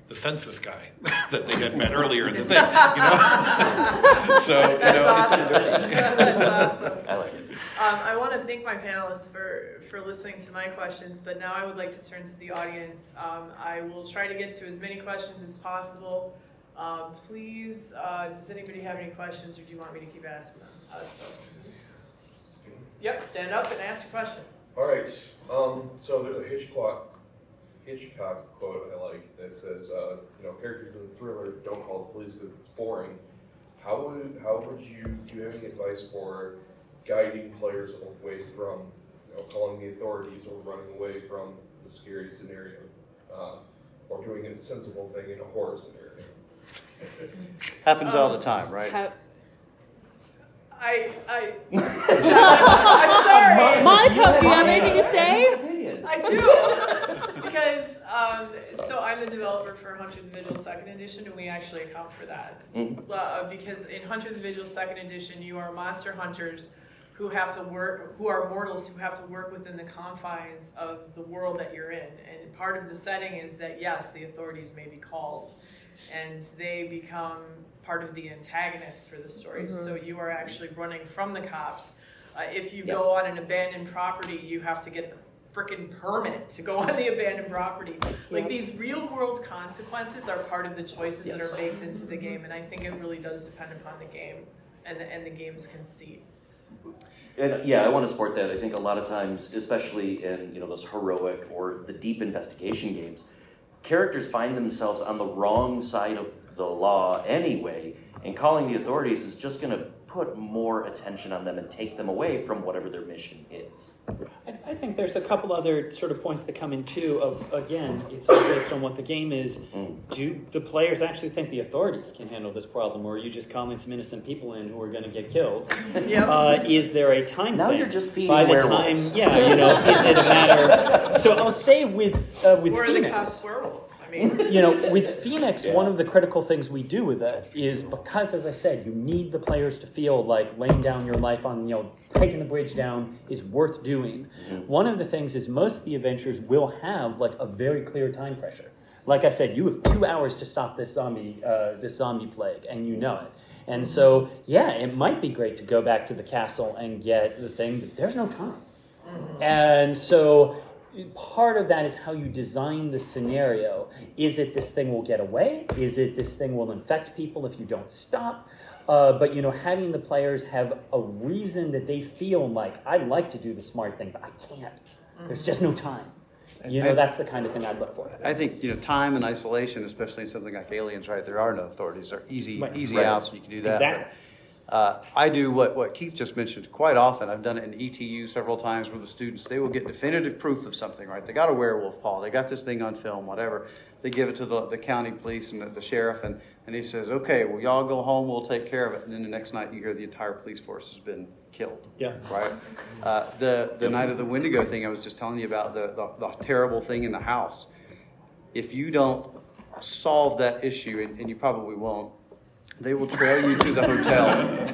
the census guy that they had met earlier in the thing. You know, so you That's know, awesome. That's awesome. I like it. Um, I want to thank my panelists for, for listening to my questions, but now I would like to turn to the audience. Um, I will try to get to as many questions as possible. Um, please, uh, does anybody have any questions, or do you want me to keep asking them? So. Yep, stand up and ask your question. All right. Um, so there's a Hitchcock Hitchcock quote I like that says, uh, you know, characters in the thriller don't call the police because it's boring. How would how would you do you have any advice for guiding players away from you know calling the authorities or running away from the scary scenario, uh, or doing a sensible thing in a horror scenario? Happens all the time, right? How- I, I, I'm sorry. Monica, do you have anything to say? I do because um, so I'm the developer for Hunter the Vigil Second Edition, and we actually account for that Mhm. uh, because in Hunter the Vigil Second Edition, you are monster hunters who have to work, who are mortals who have to work within the confines of the world that you're in, and part of the setting is that yes, the authorities may be called, and they become part of the antagonists for the story. So you are actually running from the cops. Uh, if you go on an abandoned property, you have to get the frickin' permit to go on the abandoned property. Like these real world consequences are part of the choices that are baked into the game, and I think it really does depend upon the game and the, and the game's conceit. And yeah, I want to support that. I think a lot of times, especially in you know those heroic or the deep investigation games, characters find themselves on the wrong side of the law anyway, and calling the authorities is just going to put more attention on them and take them away from whatever their mission is. I, I think there's a couple other sort of points that come in too. Of again, it's all based on what the game is. Mm. Do the players actually think the authorities can handle this problem, or are you just calling some innocent people in who are going to get killed? Yep. Uh, is there a time? Now thing? you're just feeding By the werewolves. time, yeah, you know, is it a matter? So I'll say with uh, with Where are the Phoenix, cops werewolves? I mean, you know, with Phoenix, Yeah. one of the critical things we do with it is because, as I said, you need the players to feel like laying down your life on, you know, taking the bridge down is worth doing. One of the things is most of the adventures will have like a very clear time pressure. Like I said, you have two hours to stop this zombie, uh, this zombie plague, and you know it. And so, yeah, it might be great to go back to the castle and get the thing, but there's no time. And so part of that is how you design the scenario. Is it this thing will get away? Is it this thing will infect people if you don't stop? Uh, but you know, having the players have a reason that they feel like I'd like to do the smart thing, but I can't. There's just no time. You know, I- that's the kind of thing I'd look for. I think you know time and isolation, especially in something like aliens, right? There are no authorities. There are easy, Right. easy Right. outs. You can do that. Exactly. But, uh, I do what, what Keith just mentioned quite often. I've done it in ETU several times where the students they will get definitive proof of something, right? They got a werewolf paw. They got this thing on film, whatever. They give it to the, the county police and the, the sheriff, and, and he says, "Okay, well, y'all go home. We'll take care of it." And then the next night, you hear the entire police force has been killed. Yeah. Right. Uh, the the night of the Wendigo thing, I was just telling you about the, the, the terrible thing in the house. If you don't solve that issue, and, and you probably won't, they will trail you to the hotel.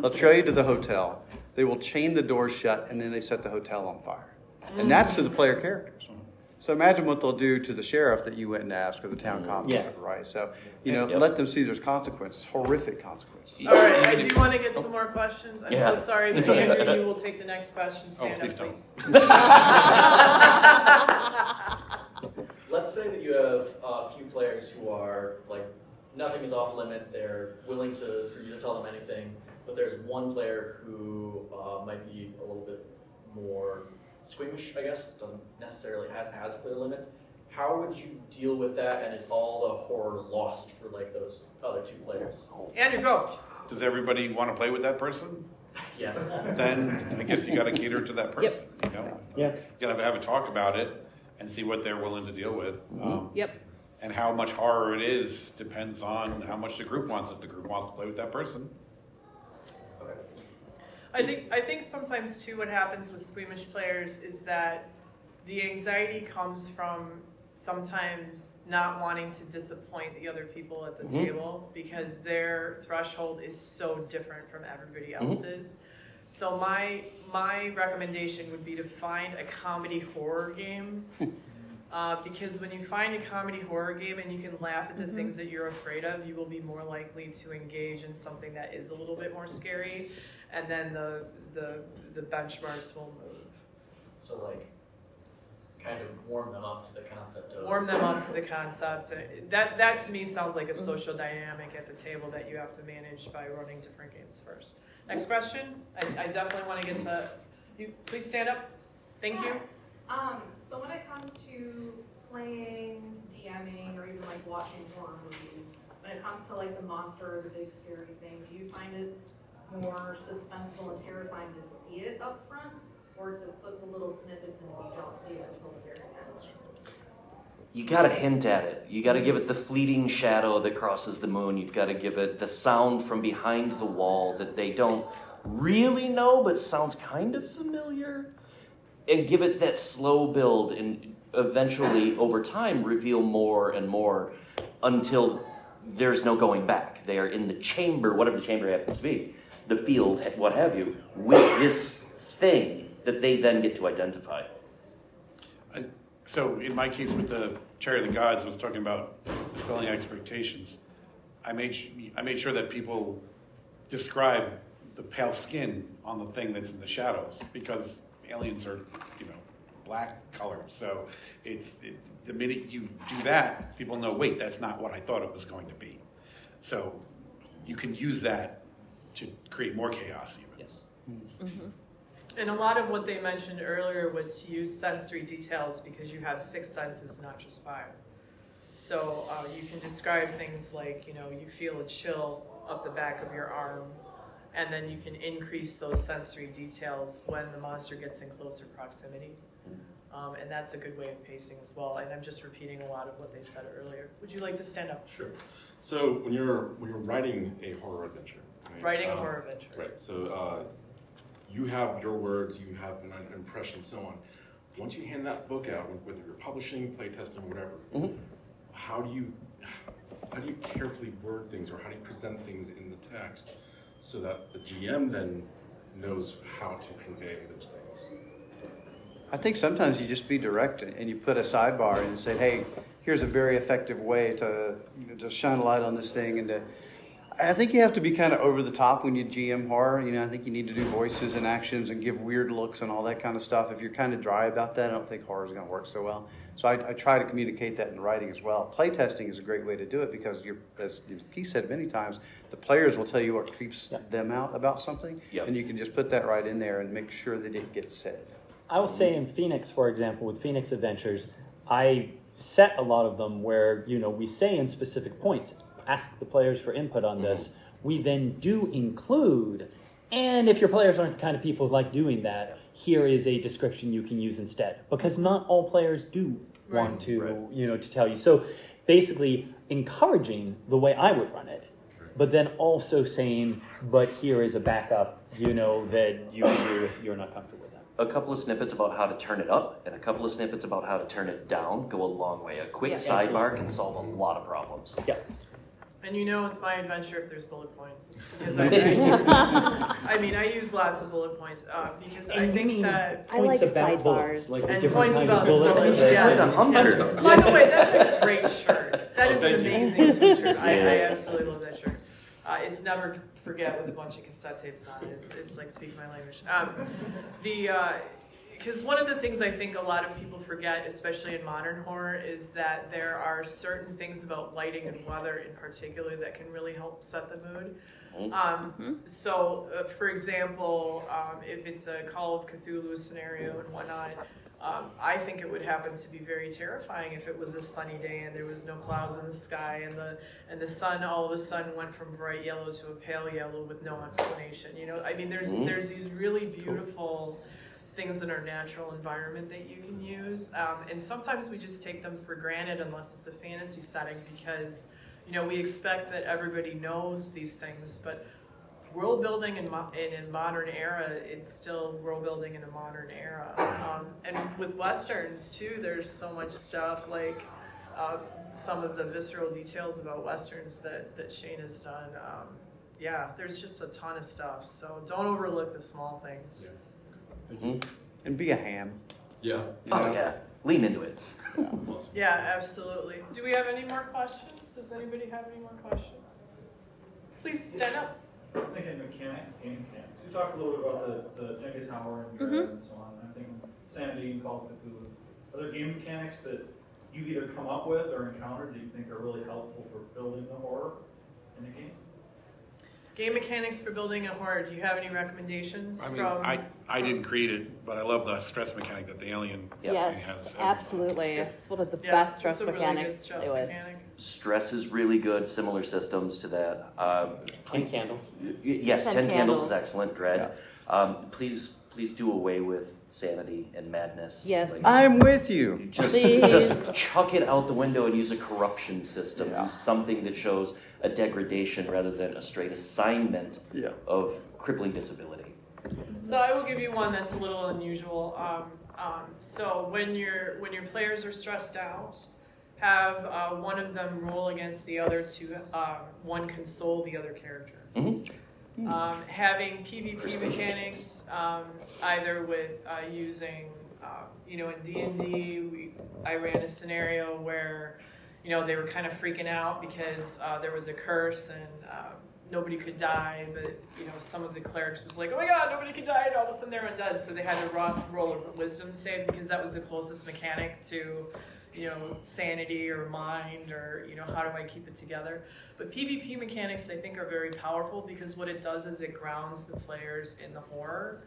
They'll trail you to the hotel. They will chain the door shut, and then they set the hotel on fire. And that's to the player characters. So imagine what they'll do to the sheriff that you went and asked, or the town constable, Yeah. right? So, you know, Yep. let them see there's consequences, horrific consequences. all right, I do want to get some more questions. I'm Yeah. so sorry, but Andrew, you will take the next question. Stand please up, don't. please. Let's say that you have a few players who are like nothing is off limits. They're willing to for you to tell them anything, but there's one player who uh, might be a little bit more squeamish. I guess doesn't necessarily has has clear limits. How would you deal with that? And is all the horror lost for like those other two players? Andrew, go. Does everybody want to play with that person? Yes. Then I guess you got to cater to that person. You know, Yeah. you got to have a talk about it. and see what they're willing to deal with. Um, Yep. and how much horror it is depends on how much the group wants. If the group wants to play with that person, I think I think sometimes too what happens with squeamish players is that the anxiety comes from sometimes not wanting to disappoint the other people at the Mhm. table because their threshold is so different from everybody Mhm. else's. So my my recommendation would be to find a comedy horror game. Uh, because when you find a comedy horror game and you can laugh at the things that you're afraid of, you will be more likely to engage in something that is a little bit more scary, and then the the the benchmarks will move. So like, kind of warm them up to the concept of. Warm them up to the concept. That that to me sounds like a social dynamic at the table that you have to manage by running different games first. Next question. I, I definitely want to get to. You please stand up. Thank you. Um, so when it comes to playing, DMing, or even like watching horror movies, when it comes to like the monster or the big scary thing, do you find it more suspenseful and terrifying to see it up front, or to put the little snippets in and you don't see it until the very end? You gotta hint at it. You gotta give it the fleeting shadow that crosses the moon. You've gotta give it the sound from behind the wall that they don't really know but sounds kind of familiar. And give it that slow build and eventually, over time, reveal more and more until there's no going back. They are in the chamber, whatever the chamber happens to be, the field, what have you, with this thing that they then get to identify. I, so in my case with the Chariot of the Gods, I was talking about dispelling expectations. I made I made sure that people describe the pale skin on the thing that's in the shadows because aliens are you know black colored. So it's it, the minute you do that, people know wait that's not what I thought it was going to be. So you can use that to create more chaos even. Yes. And a lot of what they mentioned earlier was to use sensory details because you have six senses, not just five. So uh, you can describe things like, you know, you feel a chill up the back of your arm, and then you can increase those sensory details when the monster gets in closer proximity. Um, and that's a good way of pacing as well. And I'm just repeating a lot of what they said earlier. Would you like to stand up? Sure. So when you're when you're writing a horror adventure, right, Writing a um, horror adventure. Right. So uh, you have your words, you have an impression, so on. Once you hand that book out, whether you're publishing, playtesting, whatever, Mhm. how do you how do you carefully word things, or how do you present things in the text, so that the GM then knows how to convey those things? I think sometimes you just be direct and you put a sidebar and say, hey, here's a very effective way to, you know, to shine a light on this thing and to, I think you have to be kind of over the top when you GM horror. You know, I think you need to do voices and actions and give weird looks and all that kind of stuff. If you're kind of dry about that, I don't think horror is going to work so well. So I, I try to communicate that in writing as well. Playtesting is a great way to do it because you're, as Keith said many times, the players will tell you what creeps Yeah. them out about something, Yep. and you can just put that right in there and make sure that it gets said. I will say in Phoenix, for example, with Phoenix Adventures, I set a lot of them where you know we say in specific points, ask the players for input on this. Mm-hmm. We then do include, and if your players aren't the kind of people who like doing that, here is a description you can use instead, because not all players do want to Right. you know to tell you. So basically, encouraging the way I would run it, but then also saying, but here is a backup, you know, that you can do if you're not comfortable with that. a couple of snippets about how to turn it up and a couple of snippets about how to turn it down go a long way. A quick Yeah. sidebar can solve a lot of problems. Yeah. And you know it's my adventure if there's bullet points because I, I use. I mean, I use lots of bullet points uh, because I And you think mean that. I like points about sidebars. bullets, like And different points kinds about of bullets. bullets, that- yeah. Like. Yes. By the way, that's a great shirt. That Oh, is an amazing T-shirt. I, I absolutely love that shirt. Uh, it's never forget with a bunch of cassette tapes on it. It's, it's like speak my language. Um, the because one of the things I think a lot of people forget, especially in modern horror, is that there are certain things about lighting and weather in particular that can really help set the mood. Um, so, uh, for example, um, if it's a Call of Cthulhu scenario and whatnot, um, I think it would happen to be very terrifying if it was a sunny day and there was no clouds in the sky and the and the sun all of a sudden went from bright yellow to a pale yellow with no explanation. You know, I mean, there's Mhm. there's these really beautiful things in our natural environment that you can use. Um, and sometimes we just take them for granted unless it's a fantasy setting because, you know, we expect that everybody knows these things, but world building in, mo- in a modern era, it's still world building in a modern era. Um, and with westerns too, there's so much stuff like uh, some of the visceral details about westerns that that Shane has done. Um, yeah, there's just a ton of stuff. So don't overlook the small things. Mhm. And be a ham. Yeah. Oh know? yeah, lean into it. Awesome. Yeah, absolutely. Do we have any more questions? Does anybody have any more questions? Please stand up. I'm thinking mechanics, game mechanics. You talked a little bit about the, the Jenga Tower and. Dread mm-hmm. and so on. I'm thinking Sanity and Call of Cthulhu. Are there game mechanics that you either come up with or encountered that you think are really helpful for building the horror in a game? Game mechanics for building a horror. Do you have any recommendations I mean, from? I, I didn't create it, but I love the stress mechanic that the alien Yep. has. Yes, absolutely. It's one of the yeah, best stress a really mechanics good stress to mechanic. Stress is really good. Similar systems to that. Um, Ten candles. y- yes, Ten ten, candles. is excellent. Dread. Um, please, please do away with sanity and madness. Yes. Like, I'm with you. You Just, Please. just chuck it out the window and use a corruption system. Yeah. Use something that shows a degradation rather than a straight assignment Yeah. of crippling disability. So I will give you one that's a little unusual. Um, um, so when your when your players are stressed out, have uh, one of them roll against the other to um, one console the other character. Mhm. Um, having PvP mechanics, um, either with uh, using, uh, you know, in D and D, I ran a scenario where, you know, they were kind of freaking out because uh, there was a curse and uh, nobody could die, but you know, some of the clerics was like, oh my god, nobody could die, and all of a sudden they're undead, so they had to ro- roll a wisdom save because that was the closest mechanic to, you know, sanity or mind or you know, how do I keep it together? But PvP mechanics, I think, are very powerful because what it does is it grounds the players in the horror.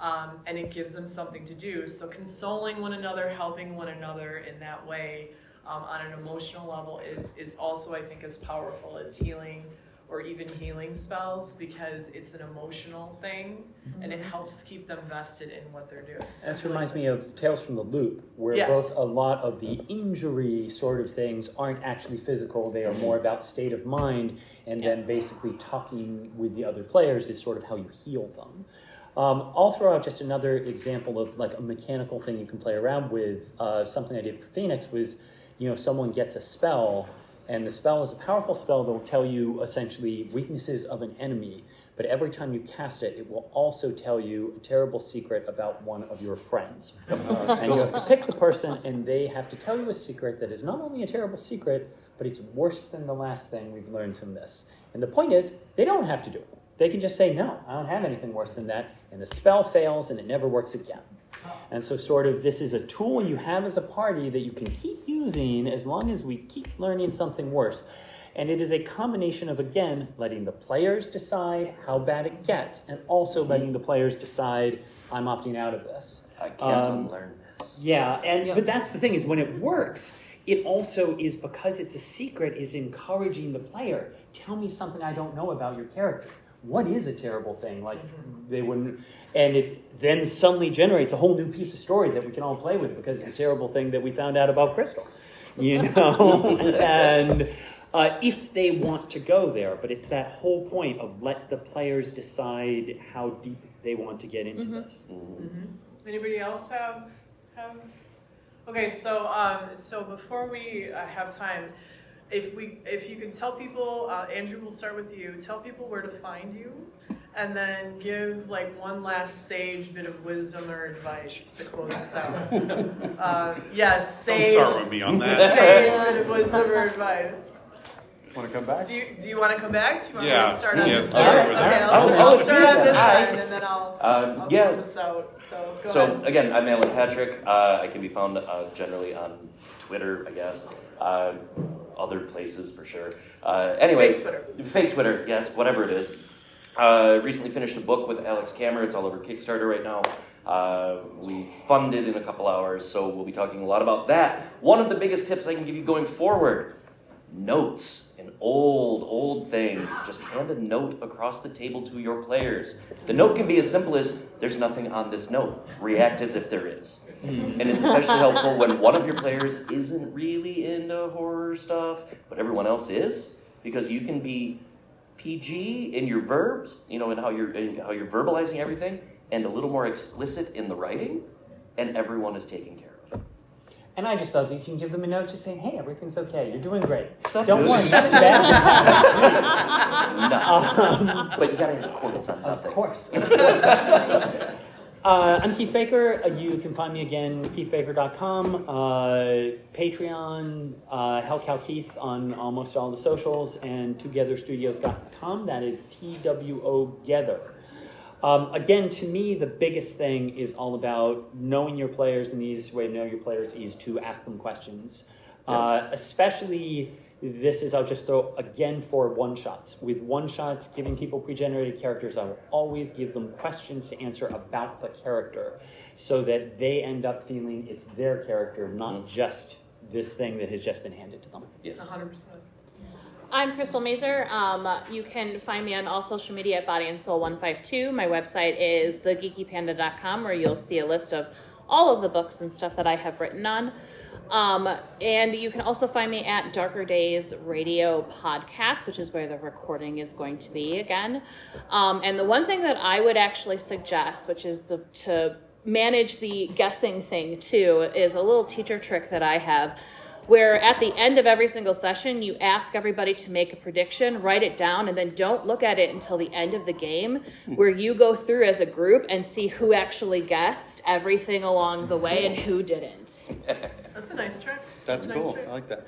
Um, and it gives them something to do. So consoling one another, helping one another in that way, um, on an emotional level, is is also I think as powerful as healing or even healing spells because it's an emotional thing and it helps keep them vested in what they're doing. This reminds me of Tales from the Loop, where Yes. both a lot of the injury sort of things aren't actually physical, they are more about state of mind, and then basically talking with the other players is sort of how you heal them. Um, I'll throw out just another example of like a mechanical thing you can play around with. Uh, something I did for Phoenix was, you know, someone gets a spell, and the spell is a powerful spell that will tell you essentially weaknesses of an enemy. But every time you cast it, it will also tell you a terrible secret about one of your friends. and you have to pick the person, and they have to tell you a secret that is not only a terrible secret, but it's worse than the last thing we've learned from this. And the point is, they don't have to do it. They can just say, no, I don't have anything worse than that, and the spell fails and it never works again. And so, sort of, this is a tool you have as a party that you can keep using as long as we keep learning something worse. And it is a combination of, again, letting the players decide how bad it gets, and also letting the players decide, I'm opting out of this. I can't Um, unlearn this. Yeah, and Yep. but that's the thing is when it works, it also is because it's a secret is encouraging the player. Tell me something I don't know about your character. What is a terrible thing? Like they wouldn't, and it then suddenly generates a whole new piece of story that we can all play with because it's a terrible thing that we found out about Crystal, you know. and uh, if they want to go there, but it's that whole point of let the players decide how deep they want to get into this. Anybody else have have? Okay, so um, so before we uh, have time, if we if you can tell people, uh, Andrew, we'll start with you. Tell people where to find you, and then give like one last sage bit of wisdom or advice to close us out. uh, yes, Don't sage. start with me on that. Sage bit of wisdom or advice. Want to come back? Do you do you want to come back? Do you want me Yeah, to start on yeah, this start side? over Okay, there. I'll, Oh, I'll start on this side, and then I'll, Um, I'll yeah. close us out. So go So ahead. again, I'm Alan Patrick. Uh, I can be found uh, generally on Twitter, I guess, uh, other places for sure. Uh, anyway, Fake Twitter. fake Twitter, yes, whatever it is. Uh, recently finished a book with Alex Kammer. It's all over Kickstarter right now. Uh, we funded in a couple hours, so we'll be talking a lot about that. One of the biggest tips I can give you going forward: notes, old, old thing. Just hand a note across the table to your players. The note can be as simple as there's nothing on this note. React as if there is. Hmm. And it's especially helpful when one of your players isn't really into horror stuff, but everyone else is, because you can be PG in your verbs, you know, in how you're in how you're verbalizing everything, and a little more explicit in the writing, and everyone is taken care of. And I just thought that you can give them a note just saying, hey, everything's okay. You're doing great. Suck Don't worry, nothing bad. No. but you gotta have quotes on Of nothing. course. Of course. Uh, I'm Keith Baker. Uh, you can find me again, keithbaker.com, uh, Patreon, uh, Hellcow Keith on almost all the socials, and twogetherstudios.com. That is T W O Gether. Um, again, to me, the biggest thing is all about knowing your players, and the easiest way to know your players is to ask them questions. Uh, especially, this is, I'll just throw again for one shots. With one shots, giving people pre generated characters, I will always give them questions to answer about the character so that they end up feeling it's their character, not just this thing that has just been handed to them. Yes. 100%. I'm Crystal Mazur. Um, you can find me on all social media at Body and Soul 152. My website is thegeekypanda.com where you'll see a list of all of the books and stuff that I have written on. Um, and you can also find me at Darker Days Radio Podcast, which is where the recording is going to be again. Um, and the one thing that I would actually suggest, which is the, to manage the guessing thing too, is a little teacher trick that I have where at the end of every single session you ask everybody to make a prediction write it down and then don't look at it until the end of the game where you go through as a group and see who actually guessed everything along the way and who didn't That's a nice trick. That's a nice cool. trick. I like that.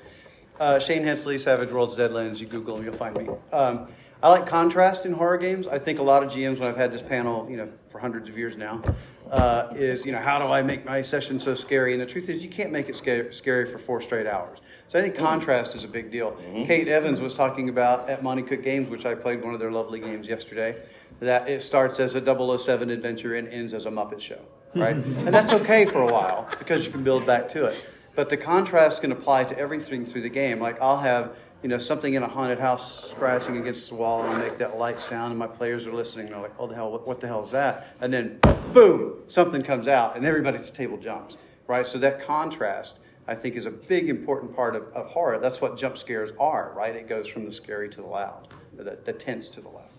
Uh, Shane Hensley, Savage Worlds Deadlands. You Google them, you'll find me. Um, I like contrast in horror games. I think a lot of GMs, when I've had this panel, you know, for hundreds of years now, uh, is you know, how do I make my session so scary? And the truth is, you can't make it scary, scary for four straight hours. So I think contrast is a big deal. Kate Evans was talking about at Monte Cook Games, which I played one of their lovely games yesterday, that it starts as a 007 adventure and ends as a Muppet show, right? and that's okay for a while because you can build back to it. But the contrast can apply to everything through the game. Like I'll have, you know, something in a haunted house scratching against the wall, and I make that light sound, and my players are listening. And they're like, "Oh, the hell! What, what the hell is that?" And then, boom, something comes out, and everybody at the table jumps. Right. So that contrast, I think, is a big important part of, of horror. That's what jump scares are. Right. It goes from the scary to the loud, the, the tense to the loud.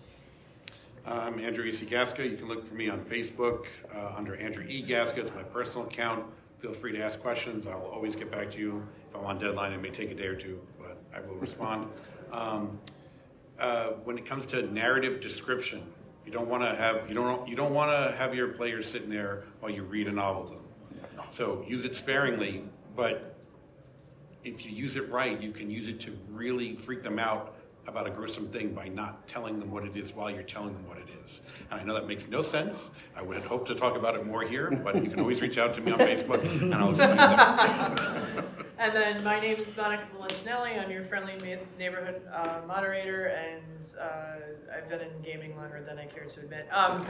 I'm Andrew E. C. Gaska. You can look for me on Facebook uh, under Andrew E. Gaska. It's my personal account. Feel free to ask questions. I'll always get back to you. If I'm on deadline, it may take a day or two, but I will respond. Um, uh, when it comes to narrative description, you don't want to have you don't you don't want to have your players sitting there while you read a novel to them. So use it sparingly, but if you use it right, you can use it to really freak them out about a gruesome thing by not telling them what it is while you're telling them what it is. And I know that makes no sense. I would hope to talk about it more here, but you can always reach out to me on Facebook and I'll explain that. And then my name is Monica Valentinelli. I'm your friendly neighborhood uh, moderator, and uh, I've been in gaming longer than I care to admit. Um,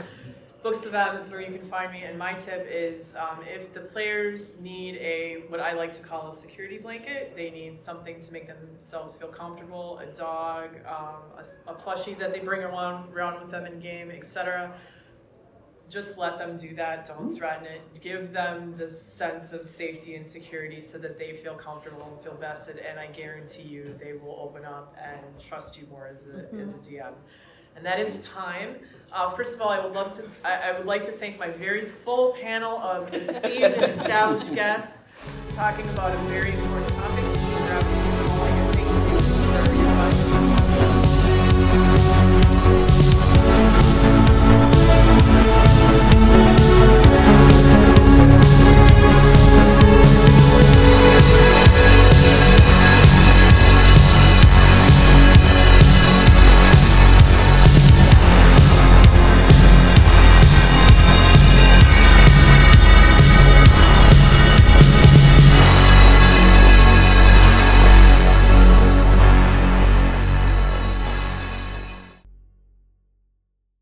Books of M is where you can find me, and my tip is um, if the players need a what I like to call a security blanket, they need something to make themselves feel comfortable, a dog, um, a, a plushie that they bring around, around with them in game, etc just let them do that. Don't threaten it. Give them the sense of safety and security so that they feel comfortable and feel vested. And I guarantee you, they will open up and trust you more as a, as a DM. And that is time. Uh, first of all, I would love to. I, I would like to thank my very full panel of esteemed and established guests talking about a very important topic.